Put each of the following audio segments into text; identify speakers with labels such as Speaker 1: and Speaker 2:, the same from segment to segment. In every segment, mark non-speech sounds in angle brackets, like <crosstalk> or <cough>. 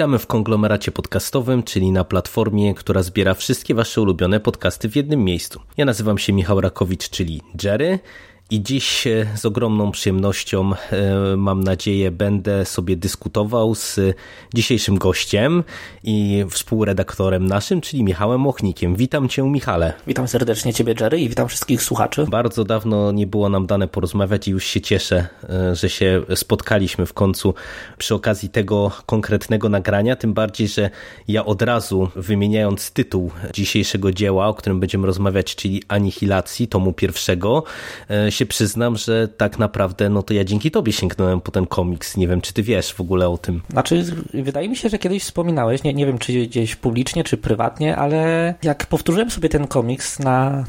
Speaker 1: Witamy w konglomeracie podcastowym, czyli na platformie, która zbiera wszystkie Wasze ulubione podcasty w jednym miejscu. Ja nazywam się Michał Rakowicz, czyli Jerry. I dziś e, z ogromną przyjemnością, e, mam nadzieję, będę sobie dyskutował z dzisiejszym gościem i współredaktorem naszym, czyli Michałem Mochnikiem. Witam Cię, Michale.
Speaker 2: Witam serdecznie Ciebie, Jerry, i witam wszystkich słuchaczy.
Speaker 1: Bardzo dawno nie było nam dane porozmawiać i już się cieszę, e, że się spotkaliśmy w końcu przy okazji tego konkretnego nagrania. Tym bardziej, że ja od razu, wymieniając tytuł dzisiejszego dzieła, o którym będziemy rozmawiać, czyli Anihilacji, tomu pierwszego, się przyznam, że tak naprawdę no to ja dzięki tobie sięgnąłem po ten komiks. Nie wiem, czy ty wiesz w ogóle o tym.
Speaker 2: Znaczy, wydaje mi się, że kiedyś wspominałeś, nie, nie wiem, czy gdzieś publicznie, czy prywatnie, ale jak powtórzyłem sobie ten komiks na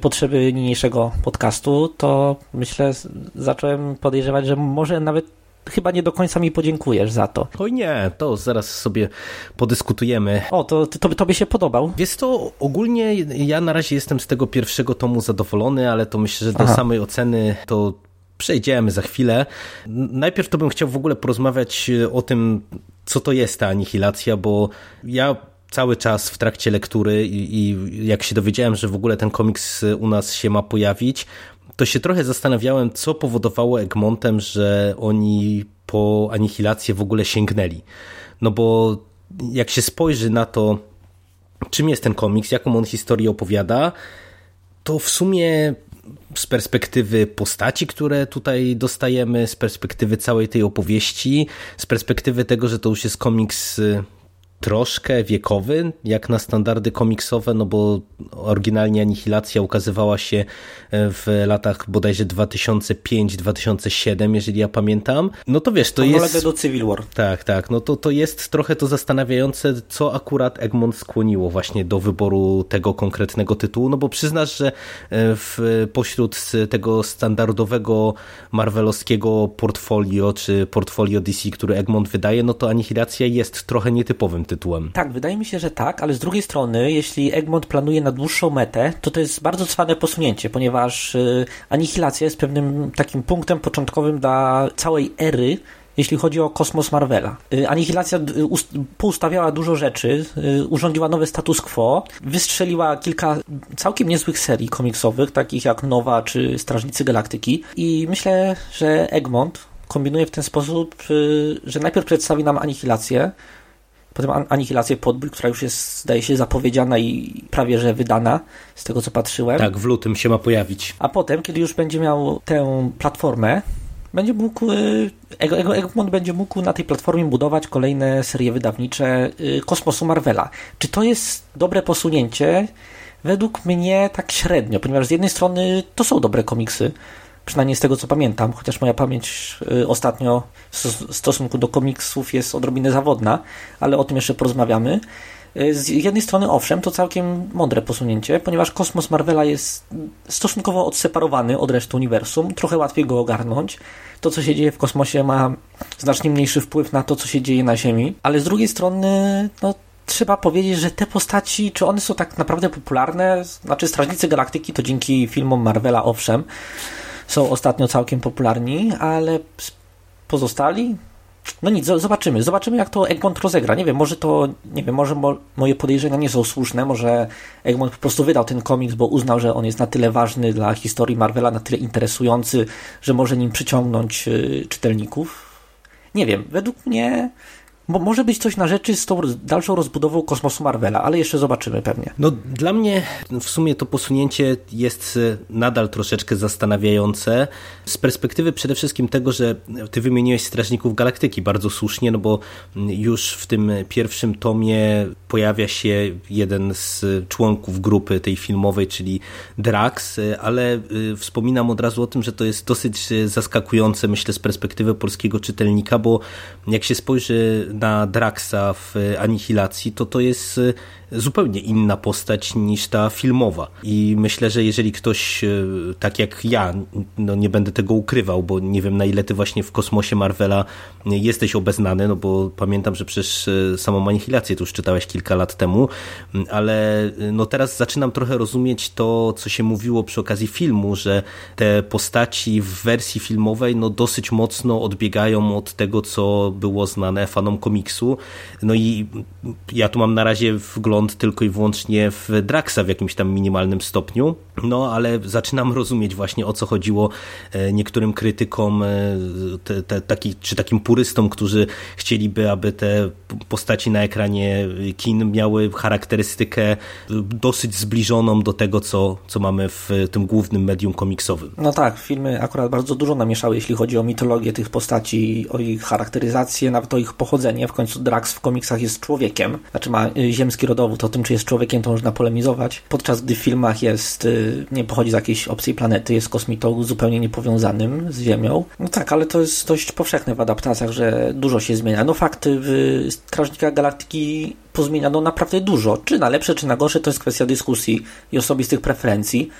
Speaker 2: potrzeby niniejszego podcastu, to myślę, zacząłem podejrzewać, że może nawet chyba nie do końca mi podziękujesz za to.
Speaker 1: Oj nie, to zaraz sobie podyskutujemy.
Speaker 2: O, to, to tobie się podobał?
Speaker 1: Wiesz to ogólnie ja na razie jestem z tego pierwszego tomu zadowolony, ale to myślę, że do Aha. samej oceny to przejdziemy za chwilę. Najpierw to bym chciał w ogóle porozmawiać o tym, co to jest ta anihilacja, bo ja cały czas w trakcie lektury i, i, jak się dowiedziałem, że w ogóle ten komiks u nas się ma pojawić, to się trochę zastanawiałem, co powodowało Egmontem, że oni po anihilację w ogóle sięgnęli. No bo jak się spojrzy na to, czym jest ten komiks, jaką on historię opowiada, to w sumie z perspektywy postaci, które tutaj dostajemy, z perspektywy całej tej opowieści, z perspektywy tego, że to już jest komiks troszkę wiekowy, jak na standardy komiksowe, no bo oryginalnie Anihilacja ukazywała się e, w latach bodajże 2005-2007, jeżeli ja pamiętam. No to wiesz, to jest...
Speaker 2: do Civil War.
Speaker 1: Tak, tak, no to, to jest trochę to zastanawiające, co akurat Egmont skłoniło właśnie do wyboru tego konkretnego tytułu, no bo przyznasz, że e, w, pośród tego standardowego marvelowskiego portfolio, czy portfolio DC, który Egmont wydaje, no to Anihilacja jest trochę nietypowym tytułem.
Speaker 2: Tak, wydaje mi się, że tak, ale z drugiej strony, jeśli Egmont planuje na dłuższą metę, to to jest bardzo cwane posunięcie, ponieważ y, Anihilacja jest pewnym takim punktem początkowym dla całej ery jeśli chodzi o kosmos Marvela. Y, Anihilacja y, poustawiała dużo rzeczy, urządziła nowy status quo, wystrzeliła kilka całkiem niezłych serii komiksowych, takich jak Nowa czy Strażnicy Galaktyki i myślę, że Egmont kombinuje w ten sposób, że najpierw przedstawi nam Anihilację, Potem Anihilację Podbój, która już jest, zdaje się, zapowiedziana i prawie że wydana, z tego co patrzyłem.
Speaker 1: Tak, w lutym się ma pojawić.
Speaker 2: A potem, kiedy już będzie miał tę platformę, będzie mógł, y, Egmont będzie mógł na tej platformie budować kolejne serie wydawnicze y, kosmosu Marvela. Czy to jest dobre posunięcie? Według mnie tak średnio, ponieważ z jednej strony to są dobre komiksy, przynajmniej z tego co pamiętam, chociaż moja pamięć y, ostatnio w stosunku do komiksów jest odrobinę zawodna, ale o tym jeszcze porozmawiamy. Y, z jednej strony, owszem, to całkiem mądre posunięcie, ponieważ kosmos Marvela jest stosunkowo odseparowany od reszty uniwersum, trochę łatwiej go ogarnąć. To, co się dzieje w kosmosie, ma znacznie mniejszy wpływ na to, co się dzieje na Ziemi, ale z drugiej strony, no, trzeba powiedzieć, że te postaci, czy one są tak naprawdę popularne? Znaczy, Strażnicy Galaktyki to dzięki filmom Marvela, owszem, są ostatnio całkiem popularni, ale pozostali? No nic, zobaczymy. Zobaczymy, jak to Egmont rozegra. Nie wiem, może to, nie wiem, może mo moje podejrzenia nie są słuszne, może Egmont po prostu wydał ten komiks, bo uznał, że on jest na tyle ważny dla historii Marvela, na tyle interesujący, że może nim przyciągnąć y, czytelników. Nie wiem, według mnie Bo może być coś na rzeczy z tą dalszą rozbudową kosmosu Marvela, ale jeszcze zobaczymy pewnie.
Speaker 1: No dla mnie w sumie to posunięcie jest e, nadal troszeczkę zastanawiające z perspektywy przede wszystkim tego, że ty wymieniłeś Strażników Galaktyki bardzo słusznie, no bo już w tym pierwszym tomie pojawia się jeden z członków grupy tej filmowej, czyli Drax, ale y, wspominam od razu o tym, że to jest dosyć zaskakujące, myślę, z perspektywy polskiego czytelnika, bo jak się spojrzy na Draxa w Anihilacji, to to jest y, zupełnie inna postać niż ta filmowa. I myślę, że jeżeli ktoś, e, tak jak ja, no nie będę tego ukrywał, bo nie wiem na ile ty właśnie w kosmosie Marvela jesteś obeznany, no bo pamiętam, że przecież e, samą Anihilację tu już czytałeś kilka lat temu, ale e, no teraz zaczynam trochę rozumieć to, co się mówiło przy okazji filmu, że te postaci w wersji filmowej no dosyć mocno odbiegają od tego, co było znane fanom komiksu. No i ja tu mam na razie wgląd tylko i wyłącznie w Draxa w jakimś tam minimalnym stopniu, no ale zaczynam rozumieć właśnie o co chodziło e, niektórym krytykom, e, te, te, taki, czy takim purystom, którzy chcieliby, aby te postaci na ekranie kin miały charakterystykę dosyć zbliżoną do tego, co, co mamy w tym głównym medium komiksowym.
Speaker 2: No tak, filmy akurat bardzo dużo namieszały, jeśli chodzi o mitologię tych postaci, o ich charakteryzację, nawet o ich pochodzenie. W końcu Drax w komiksach jest człowiekiem, znaczy ma e, ziemski rodowód, o tym, czy jest człowiekiem, to można polemizować. Podczas gdy w filmach jest, nie pochodzi z jakiejś obcej planety, jest kosmitą zupełnie niepowiązanym z Ziemią. No tak, ale to jest dość powszechne w adaptacjach, że dużo się zmienia. No fakty w Strażnikach Galaktyki pozmieniano naprawdę dużo. Czy na lepsze, czy na gorsze, to jest kwestia dyskusji i osobistych preferencji.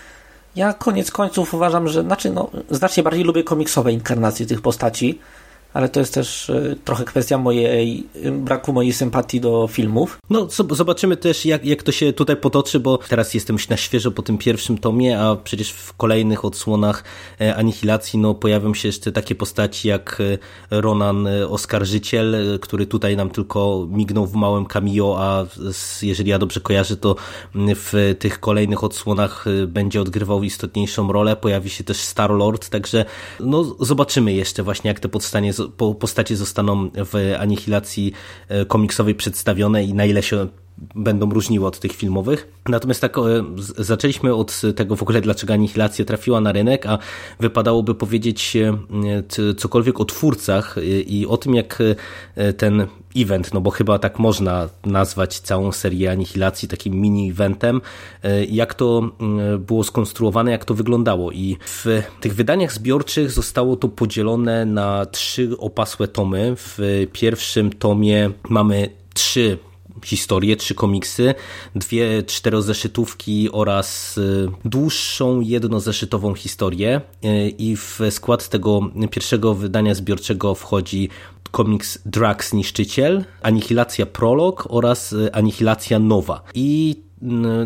Speaker 2: Ja koniec końców uważam, że znaczy no, znacznie bardziej lubię komiksowe inkarnacje tych postaci ale to jest też e, trochę kwestia mojej, braku mojej sympatii do filmów.
Speaker 1: No, zobaczymy też, jak, jak to się tutaj potoczy, bo teraz jestem na świeżo po tym pierwszym tomie, a przecież w kolejnych odsłonach e, Anihilacji no, pojawią się jeszcze takie postaci jak e, Ronan Oskarżyciel, który tutaj nam tylko mignął w małym cameo, a jeżeli ja dobrze kojarzę, to w tych kolejnych odsłonach będzie odgrywał istotniejszą rolę. Pojawi się też Star-Lord, także no, zobaczymy jeszcze właśnie, jak te podstanie postacie zostaną w anihilacji e, komiksowej przedstawione i na ile się będą różniły od tych filmowych. Natomiast tak, e, zaczęliśmy od tego w ogóle, dlaczego Anihilacja trafiła na rynek, a wypadałoby powiedzieć e, cokolwiek o twórcach i o tym, jak ten event, no bo chyba tak można nazwać całą serię Anihilacji takim mini-eventem, e, jak to mm, było skonstruowane, jak to wyglądało. I w tych wydaniach zbiorczych zostało to podzielone na trzy opasłe tomy. W pierwszym tomie mamy trzy historie, trzy komiksy, dwie czterozeszytówki oraz y, dłuższą jednozeszytową historię y, i w skład tego pierwszego wydania zbiorczego wchodzi komiks Drax Niszczyciel, Anihilacja Prolog oraz y, Anihilacja Nowa. I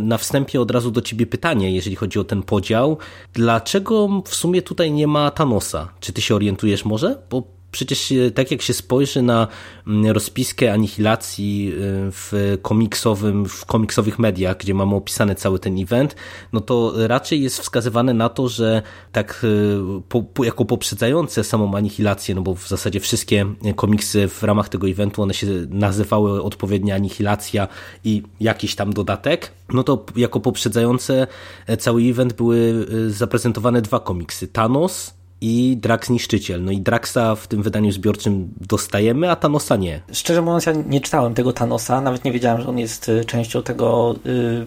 Speaker 1: na wstępie od razu do ciebie pytanie, jeżeli chodzi o ten podział. Dlaczego w sumie tutaj nie ma Thanosa? Czy ty się orientujesz może? Bo przecież e, tak jak się spojrzy na mm, rozpiskę anihilacji e, w komiksowym, w komiksowych mediach, gdzie mamy opisany cały ten event, no to raczej jest wskazywane na to, że tak e, po, jako poprzedzające samą anihilację, no bo w zasadzie wszystkie komiksy w ramach tego eventu, one się nazywały odpowiednio anihilacja i jakiś tam dodatek, no to jako poprzedzające cały event były zaprezentowane dwa komiksy. Thanos i Drax Niszczyciel. No i Draxa w tym wydaniu zbiorczym dostajemy, a Thanosa nie.
Speaker 2: Szczerze mówiąc, ja nie czytałem tego Thanosa, nawet nie wiedziałem, że on jest y, częścią tego y,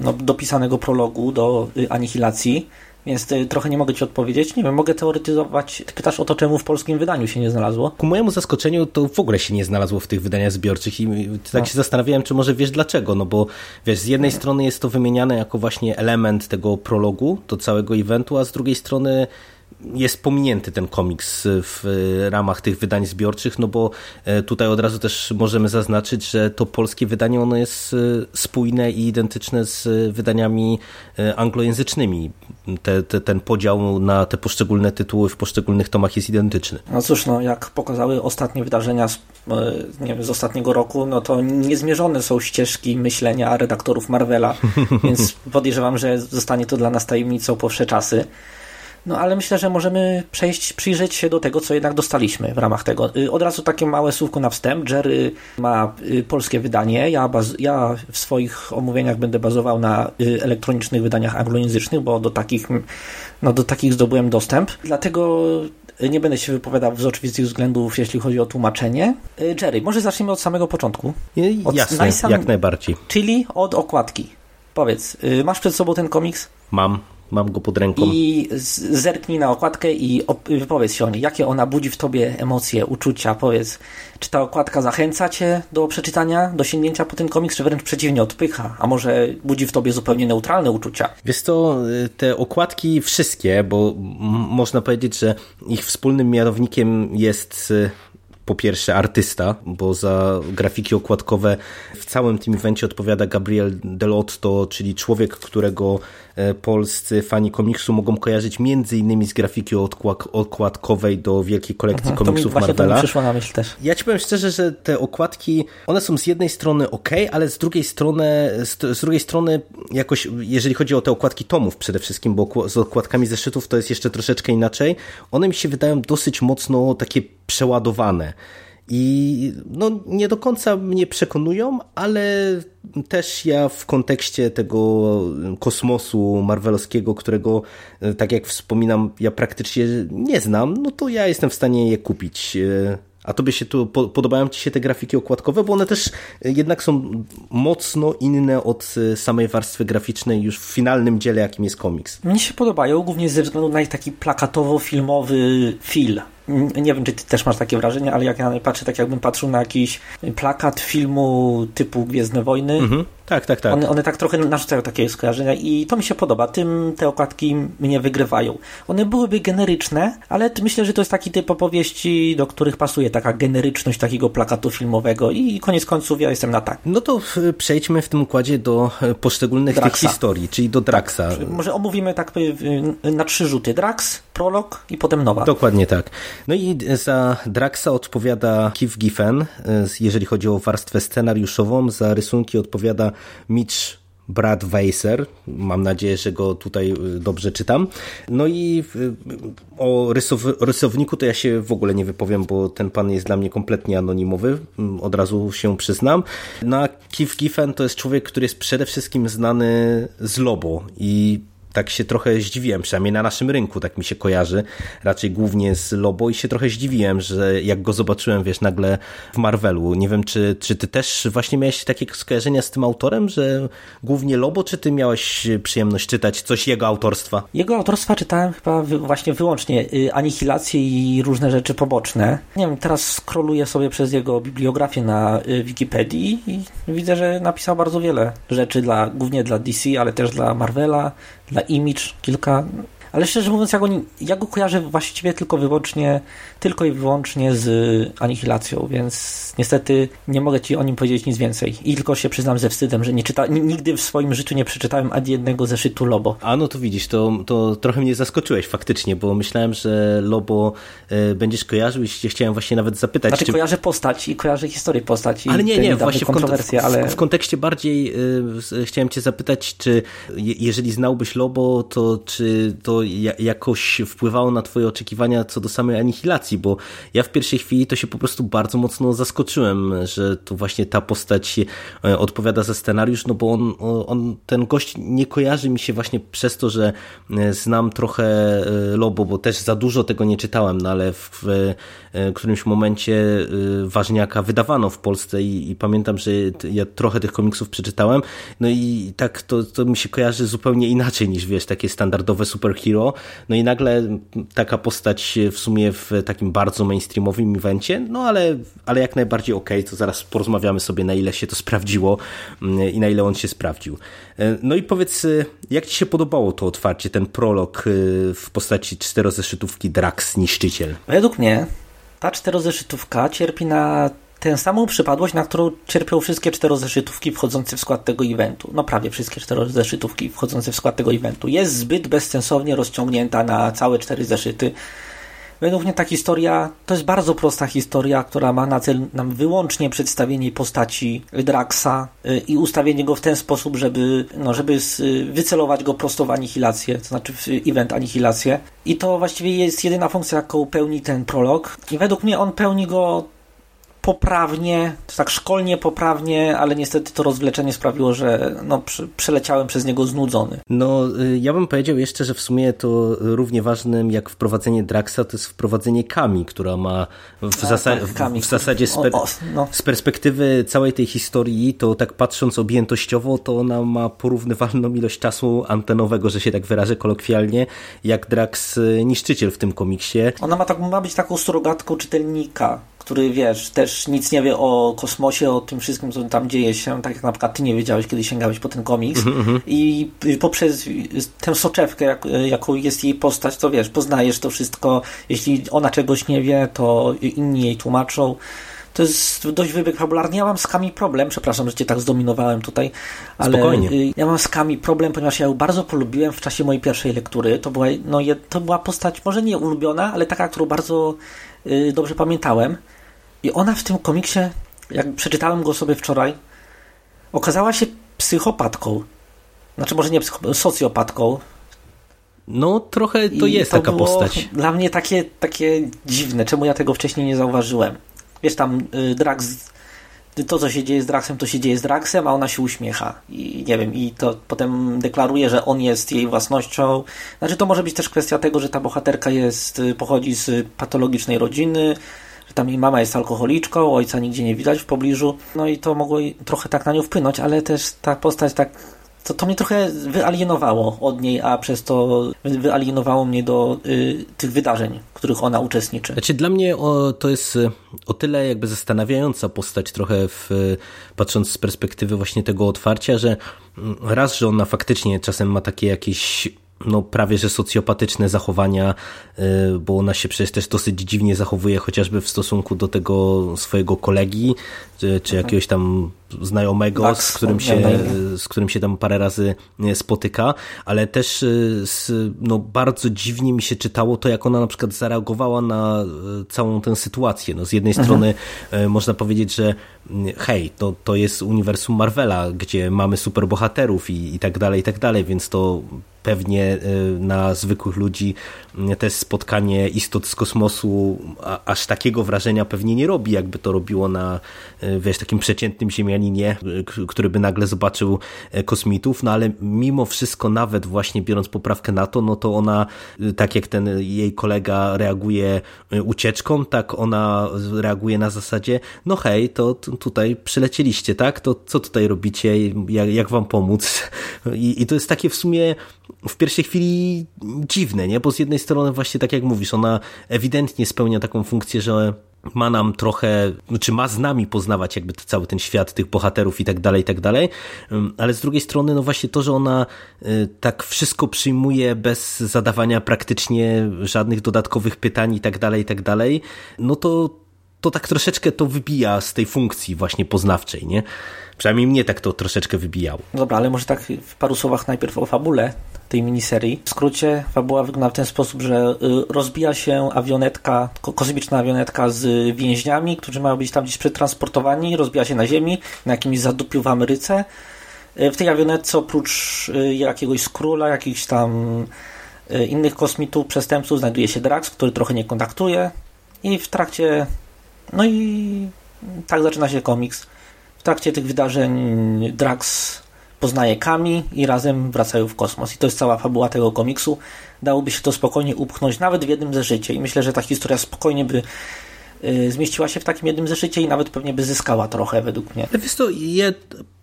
Speaker 2: no, dopisanego prologu do y, Anihilacji. Więc trochę nie mogę Ci odpowiedzieć. Nie wiem, mogę teoretyzować. Ty pytasz o to, czemu w polskim wydaniu się nie znalazło?
Speaker 1: Ku mojemu zaskoczeniu to w ogóle się nie znalazło w tych wydaniach zbiorczych i tak no. się zastanawiałem, czy może wiesz dlaczego. No bo wiesz, z jednej strony jest to wymieniane jako właśnie element tego prologu do całego eventu, a z drugiej strony jest pominięty ten komiks w ramach tych wydań zbiorczych, no bo e, tutaj od razu też możemy zaznaczyć, że to polskie wydanie ono jest e, spójne i identyczne z wydaniami e, anglojęzycznymi. Te, te, ten podział na te poszczególne tytuły w poszczególnych tomach jest identyczny.
Speaker 2: No cóż, no jak pokazały ostatnie wydarzenia z, nie wiem, z ostatniego roku, no to niezmierzone są ścieżki myślenia redaktorów Marvela, <laughs> więc podejrzewam, że zostanie to dla nas tajemnicą po wsze czasy. No ale myślę, że możemy przejść, przyjrzeć się do tego, co jednak dostaliśmy w ramach tego. Y, Od razu takie małe słówko na wstęp. Jerry ma y, polskie wydanie. Ja, baz, ja w swoich omówieniach będę bazował na y, elektronicznych wydaniach anglojęzycznych, bo do takich, no, do takich zdobyłem dostęp. Dlatego nie będę się wypowiadał z oczywistych względów, jeśli chodzi o tłumaczenie. Jerry, może zacznijmy od samego początku. Od
Speaker 1: Jasne,
Speaker 2: najsam-
Speaker 1: jak najbardziej.
Speaker 2: Czyli od okładki. Powiedz, masz przed sobą ten komiks?
Speaker 1: Mam, mam go pod ręką.
Speaker 2: I zerknij na okładkę i wypowiedz się o niej. Jakie ona budzi w tobie emocje, uczucia? Powiedz, czy ta okładka zachęca cię do przeczytania, do sięgnięcia po ten komiks, czy wręcz przeciwnie, odpycha? A może budzi w tobie zupełnie neutralne uczucia?
Speaker 1: Wiesz to, te okładki wszystkie, bo można powiedzieć, że ich wspólnym mianownikiem jest y, po pierwsze artysta, bo za grafiki okładkowe w całym tym evencie odpowiada Gabriel Delotto, czyli człowiek, którego polscy fani komiksu mogą kojarzyć między innymi z grafiki odkład- okładkowej do wielkiej kolekcji
Speaker 2: to mi
Speaker 1: komiksów
Speaker 2: to mi
Speaker 1: Marvela.
Speaker 2: przyszło na myśl też.
Speaker 1: Ja ci powiem szczerze, że te okładki, one są z jednej strony ok, ale z drugiej strony, z, z drugiej strony jakoś, jeżeli chodzi o te okładki tomów przede wszystkim, bo z okładkami zeszytów to jest jeszcze troszeczkę inaczej, one mi się wydają dosyć mocno takie przeładowane. I no, nie do końca mnie przekonują, ale też ja w kontekście tego kosmosu marvelowskiego, którego, e, tak jak wspominam, ja praktycznie nie znam, no to ja jestem w stanie je kupić. E, A tobie się tu po- podobają ci się te grafiki okładkowe, bo one też e, jednak są mocno inne od samej warstwy graficznej już w finalnym dziele, jakim jest komiks.
Speaker 2: Mnie się podobają, głównie ze względu na ich taki plakatowo-filmowy feel. Nie wiem, czy ty też masz takie wrażenie, ale jak ja patrzę, tak jakbym patrzył na jakiś plakat filmu typu Gwiezdne Wojny.
Speaker 1: Mhm. Tak, tak, tak.
Speaker 2: One, one tak trochę narzucają takie skojarzenia i to mi się podoba. Tym te okładki mnie wygrywają. One byłyby generyczne, ale myślę, że to jest taki typ opowieści, do których pasuje taka generyczność takiego plakatu filmowego i koniec końców ja jestem na tak.
Speaker 1: No to e, przejdźmy w tym układzie do e, poszczególnych tych
Speaker 2: Draxa.
Speaker 1: historii, czyli do Draxa.
Speaker 2: Może omówimy tak y, na trzy rzuty. Drax, prolog i potem nowa.
Speaker 1: Dokładnie tak. No i za Draxa odpowiada Keith Giffen, jeżeli chodzi o warstwę scenariuszową. Za rysunki odpowiada Mitch Brad Weiser. Mam nadzieję, że go tutaj e, dobrze czytam. No i e, o rysow- rysowniku to ja się w ogóle nie wypowiem, bo ten pan jest dla mnie kompletnie anonimowy. Mm, Od razu się przyznam. No a Keith Giffen to jest człowiek, który jest przede wszystkim znany z Lobo i tak się trochę zdziwiłem, przynajmniej na naszym rynku tak mi się kojarzy, raczej głównie z Lobo i się trochę zdziwiłem, że jak go zobaczyłem, wiesz, nagle w Marvelu. Nie wiem, czy, czy ty też właśnie miałeś takie skojarzenia z tym autorem, że głównie Lobo, czy ty miałeś przyjemność czytać coś jego autorstwa?
Speaker 2: Jego autorstwa czytałem chyba właśnie wyłącznie y, Anihilacje i różne rzeczy poboczne. Nie wiem, teraz scrolluję sobie przez jego bibliografię na y, Wikipedii i widzę, że napisał bardzo wiele rzeczy, dla, głównie dla DC, ale też dla Marvela, dla Image, kilka. Ale szczerze mówiąc, ja go, ja go kojarzę właściwie tylko wyłącznie, tylko i wyłącznie z Anihilacją, więc niestety nie mogę Ci o nim powiedzieć nic więcej. I tylko się przyznam ze wstydem, że nie czyta, nigdy w swoim życiu nie przeczytałem ani jednego zeszytu Lobo.
Speaker 1: A no to widzisz, to, to trochę mnie zaskoczyłeś faktycznie, bo myślałem, że Lobo e, będziesz kojarzył i chciałem właśnie nawet zapytać,
Speaker 2: Znaczy
Speaker 1: czy...
Speaker 2: kojarzę postać i kojarzę historię postaci.
Speaker 1: Ale nie, nie, właśnie w, kont-
Speaker 2: ale
Speaker 1: w kontekście bardziej y, chciałem cię zapytać, czy je, jeżeli znałbyś Lobo, to czy to ja, jakoś wpływało na twoje oczekiwania co do samej anihilacji, bo ja w pierwszej chwili to się po prostu bardzo mocno zaskoczyłem, że to właśnie ta postać e, odpowiada za scenariusz, no bo on, on ten gość nie kojarzy mi się właśnie przez to, że e, znam trochę e, Lobo, bo też za dużo tego nie czytałem, no ale w, w e, którymś momencie e, Ważniaka wydawano w Polsce i, i pamiętam, że ja trochę tych komiksów przeczytałem, no i tak to, to mi się kojarzy zupełnie inaczej niż wiesz, takie standardowe superhero, no i nagle taka postać w sumie w takim bardzo mainstreamowym evencie, no ale, ale jak najbardziej okej, to zaraz porozmawiamy sobie na ile się to sprawdziło mm, i na ile on się sprawdził. E, No i powiedz, jak ci się podobało to otwarcie, ten prolog w postaci czterozeszytówki Drax Niszczyciel?
Speaker 2: według mnie ta czterozeszytówka cierpi na tę samą przypadłość, na którą cierpią wszystkie czterozeszytówki wchodzące w skład tego eventu. No prawie wszystkie czterozeszytówki wchodzące w skład tego eventu. Jest zbyt bezsensownie rozciągnięta na całe cztery zeszyty. Według mnie ta historia to jest bardzo prosta historia, która ma na cel nam wyłącznie przedstawienie postaci Draxa y, i ustawienie go w ten sposób, żeby, no, żeby wycelować go prosto w anihilację, to znaczy w event anihilację. I to właściwie jest jedyna funkcja, jaką pełni ten prolog. I według mnie on pełni go poprawnie, tak szkolnie poprawnie, ale niestety to rozwleczenie sprawiło, że no, przeleciałem przez niego znudzony.
Speaker 1: No, y, ja bym powiedział jeszcze, że w sumie to równie ważnym jak wprowadzenie Draxa, to jest wprowadzenie Kami, która ma w, tak, zasa tak, w zasadzie z, per o, o, no. z, perspektywy całej tej historii, to tak patrząc objętościowo, to ona ma porównywalną ilość czasu antenowego, że się tak wyrażę kolokwialnie, jak Drax y, Niszczyciel w tym komiksie.
Speaker 2: Ona ma, tak, ma być taką surogatką czytelnika, który wiesz, też nic nie wie o kosmosie, o tym wszystkim, co tam dzieje się, tak jak na przykład ty nie wiedziałeś, kiedy sięgałeś po ten komiks. Mm -hmm. I poprzez tę soczewkę, jak, jaką jest jej postać, to wiesz, poznajesz to wszystko. Jeśli ona czegoś nie wie, to inni jej tłumaczą. To jest dość wybieg fabularny. Ja mam z Kami problem, przepraszam, że cię tak zdominowałem tutaj, ale
Speaker 1: Spokojnie.
Speaker 2: Y, ja mam z Kami problem, ponieważ ja ją bardzo polubiłem w czasie mojej pierwszej lektury. To była, no, to była postać może nie ulubiona, ale taka, którą bardzo y, dobrze pamiętałem. I ona w tym komiksie, jak przeczytałem go sobie wczoraj, okazała się psychopatką. Znaczy, może nie psychopatką, socjopatką.
Speaker 1: No, trochę to I jest to taka postać. <laughs>
Speaker 2: Dla mnie takie, takie dziwne, czemu ja tego wcześniej nie zauważyłem. Wiesz, tam y, Drax, to co się dzieje z Draxem, to się dzieje z Draxem, a ona się uśmiecha. I nie wiem, i to potem deklaruje, że on jest jej własnością. Znaczy, to może być też kwestia tego, że ta bohaterka jest, y, pochodzi z patologicznej rodziny, tam jej mama jest alkoholiczką, ojca nigdzie nie widać w pobliżu, no i to mogło trochę tak na nią wpłynąć, ale też ta postać tak to, to mnie trochę wyalienowało od niej, a przez to wyalienowało mnie do y, tych wydarzeń, w których ona uczestniczy.
Speaker 1: Znaczy dla mnie o, to jest y, o tyle jakby zastanawiająca postać trochę w, patrząc z perspektywy właśnie tego otwarcia, że mm, raz, że ona faktycznie czasem ma takie jakieś no, prawie że socjopatyczne zachowania, y, bo ona się przecież też dosyć dziwnie zachowuje, chociażby w stosunku do tego swojego kolegi, czy, czy jakiegoś tam znajomego, Max, z, którym się, z którym się tam parę razy e, spotyka, ale też e, z, no, bardzo dziwnie mi się czytało to, jak ona na przykład zareagowała na e, całą tę sytuację. No, z jednej mhm. strony można powiedzieć, że mm, hej, to, to jest uniwersum Marvela, gdzie mamy superbohaterów i, i tak dalej, i tak dalej, więc to pewnie na zwykłych ludzi też spotkanie istot z kosmosu aż takiego wrażenia pewnie nie robi, jakby to robiło na wiesz, takim przeciętnym ziemianinie, który by nagle zobaczył e, kosmitów, no ale mimo wszystko, nawet właśnie biorąc poprawkę na to, no to ona, e, tak jak ten jej kolega reaguje e, ucieczką, tak ona reaguje na zasadzie, no hej, to tutaj przylecieliście, tak? To co tutaj robicie? Jak, jak wam pomóc? <laughs> I, I to jest takie w sumie w pierwszej chwili dziwne, nie? Bo z jednej strony właśnie tak jak mówisz, ona ewidentnie spełnia taką funkcję, że ma nam trochę, czy znaczy ma z nami poznawać jakby cały ten świat tych bohaterów i tak dalej, i tak dalej, ale z drugiej strony no właśnie to, że ona y, tak wszystko przyjmuje bez zadawania praktycznie żadnych dodatkowych pytań i tak dalej, i tak dalej, no to to tak troszeczkę to wybija z tej funkcji właśnie poznawczej, nie? Przynajmniej mnie tak to troszeczkę wybijało.
Speaker 2: Dobra, ale może tak w paru słowach najpierw o fabule tej miniserii. W skrócie fabuła wygląda w ten sposób, że y, rozbija się awionetka, kosmiczna awionetka z więźniami, którzy mają być tam gdzieś przetransportowani, rozbija się na ziemi, na jakimś zadupiu w Ameryce. Y, w tej awionetce oprócz y, jakiegoś skróla, jakichś tam innych kosmitów, przestępców znajduje się Drax, który trochę nie kontaktuje i w trakcie no i tak zaczyna się komiks. W trakcie tych wydarzeń Drax poznaje Kami i razem wracają w kosmos. I to jest cała fabuła tego komiksu. Dałoby się to spokojnie upchnąć nawet w jednym zeszycie i myślę, że ta historia spokojnie by y, zmieściła się w takim jednym zeszycie i nawet pewnie by zyskała trochę według mnie.
Speaker 1: Wiesz to, ja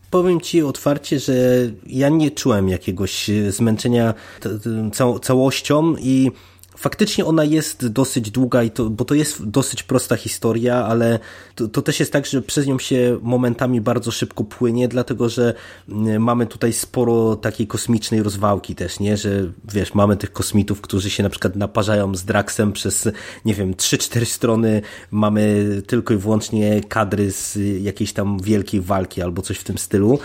Speaker 1: powiem Ci otwarcie, że ja nie czułem jakiegoś zmęczenia całością i faktycznie ona jest dosyć długa, i to, bo to jest dosyć prosta historia, ale to, to, też jest tak, że przez nią się momentami bardzo szybko płynie, dlatego że mm, mamy tutaj sporo takiej kosmicznej rozwałki też, nie? Że wiesz, mamy tych kosmitów, którzy się na przykład naparzają z Draxem przez, nie wiem, 3-4 strony, mamy tylko i wyłącznie kadry z jakiejś tam wielkiej walki albo coś w tym stylu.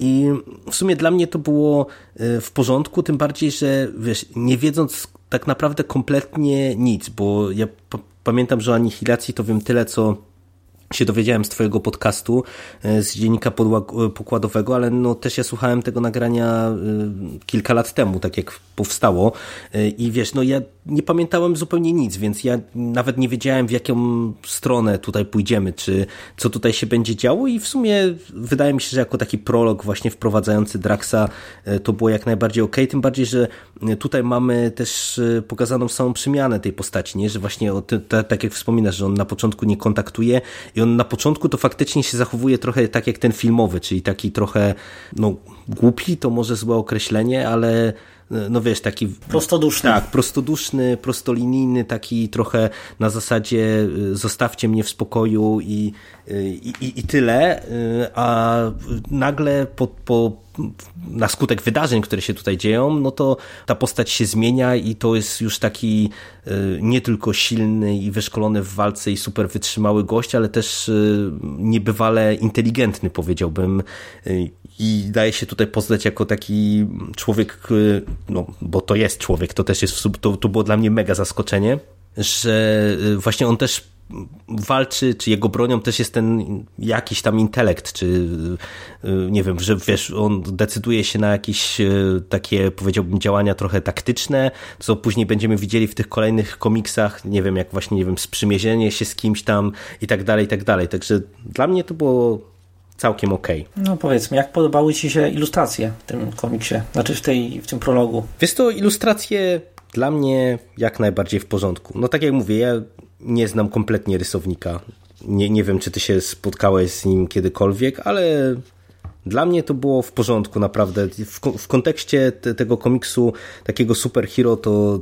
Speaker 1: I w sumie dla mnie to było y, w porządku, tym bardziej, że wiesz, nie wiedząc tak naprawdę kompletnie nic, bo ja pamiętam, że o anihilacji to wiem tyle, co się dowiedziałem z twojego podcastu, e, z dziennika pokładowego, ale no też ja słuchałem tego nagrania e, kilka lat temu, tak jak powstało. E, i wiesz, no ja nie pamiętałem zupełnie nic, więc ja nawet nie wiedziałem w jaką stronę tutaj pójdziemy, czy co tutaj się będzie działo. I w sumie wydaje mi się, że jako taki prolog właśnie wprowadzający Draxa to było jak najbardziej ok, tym bardziej, że tutaj mamy też pokazaną samą przemianę tej postaci, nie? że właśnie tak jak wspominasz, że on na początku nie kontaktuje i on na początku to faktycznie się zachowuje trochę tak jak ten filmowy, czyli taki trochę, no głupi to może złe określenie, ale no wiesz, taki...
Speaker 2: Prostoduszny.
Speaker 1: Tak, prostoduszny, prostolinijny, taki trochę na zasadzie y, zostawcie mnie w spokoju i, y, i, i tyle, a nagle po, po na skutek wydarzeń, które się tutaj dzieją, no to ta postać się zmienia i to jest już taki nie tylko silny i wyszkolony w walce i super wytrzymały gość, ale też niebywale inteligentny, powiedziałbym, i daje się tutaj poznać jako taki człowiek, no bo to jest człowiek, to też jest, to, to było dla mnie mega zaskoczenie, że y, właśnie on też walczy, czy jego bronią też jest ten jakiś tam intelekt, czy y, nie wiem, że wiesz, on decyduje się na jakieś y, takie, powiedziałbym, działania trochę taktyczne, co później będziemy widzieli w tych kolejnych komiksach, nie wiem, jak właśnie, nie wiem, sprzymierzenie się z kimś tam i tak dalej, i tak dalej. Także dla mnie to było całkiem ok.
Speaker 2: No powiedzmy, jak podobały Ci się ilustracje w tym komiksie, znaczy w, tej, w tym prologu?
Speaker 1: Wiesz to, ilustracje dla mnie jak najbardziej w porządku. No tak jak mówię, ja nie znam kompletnie rysownika. Nie, nie wiem, czy ty się spotkałeś z nim kiedykolwiek, ale dla mnie to było w porządku, naprawdę. W, w kontekście te, tego komiksu, takiego superhero, to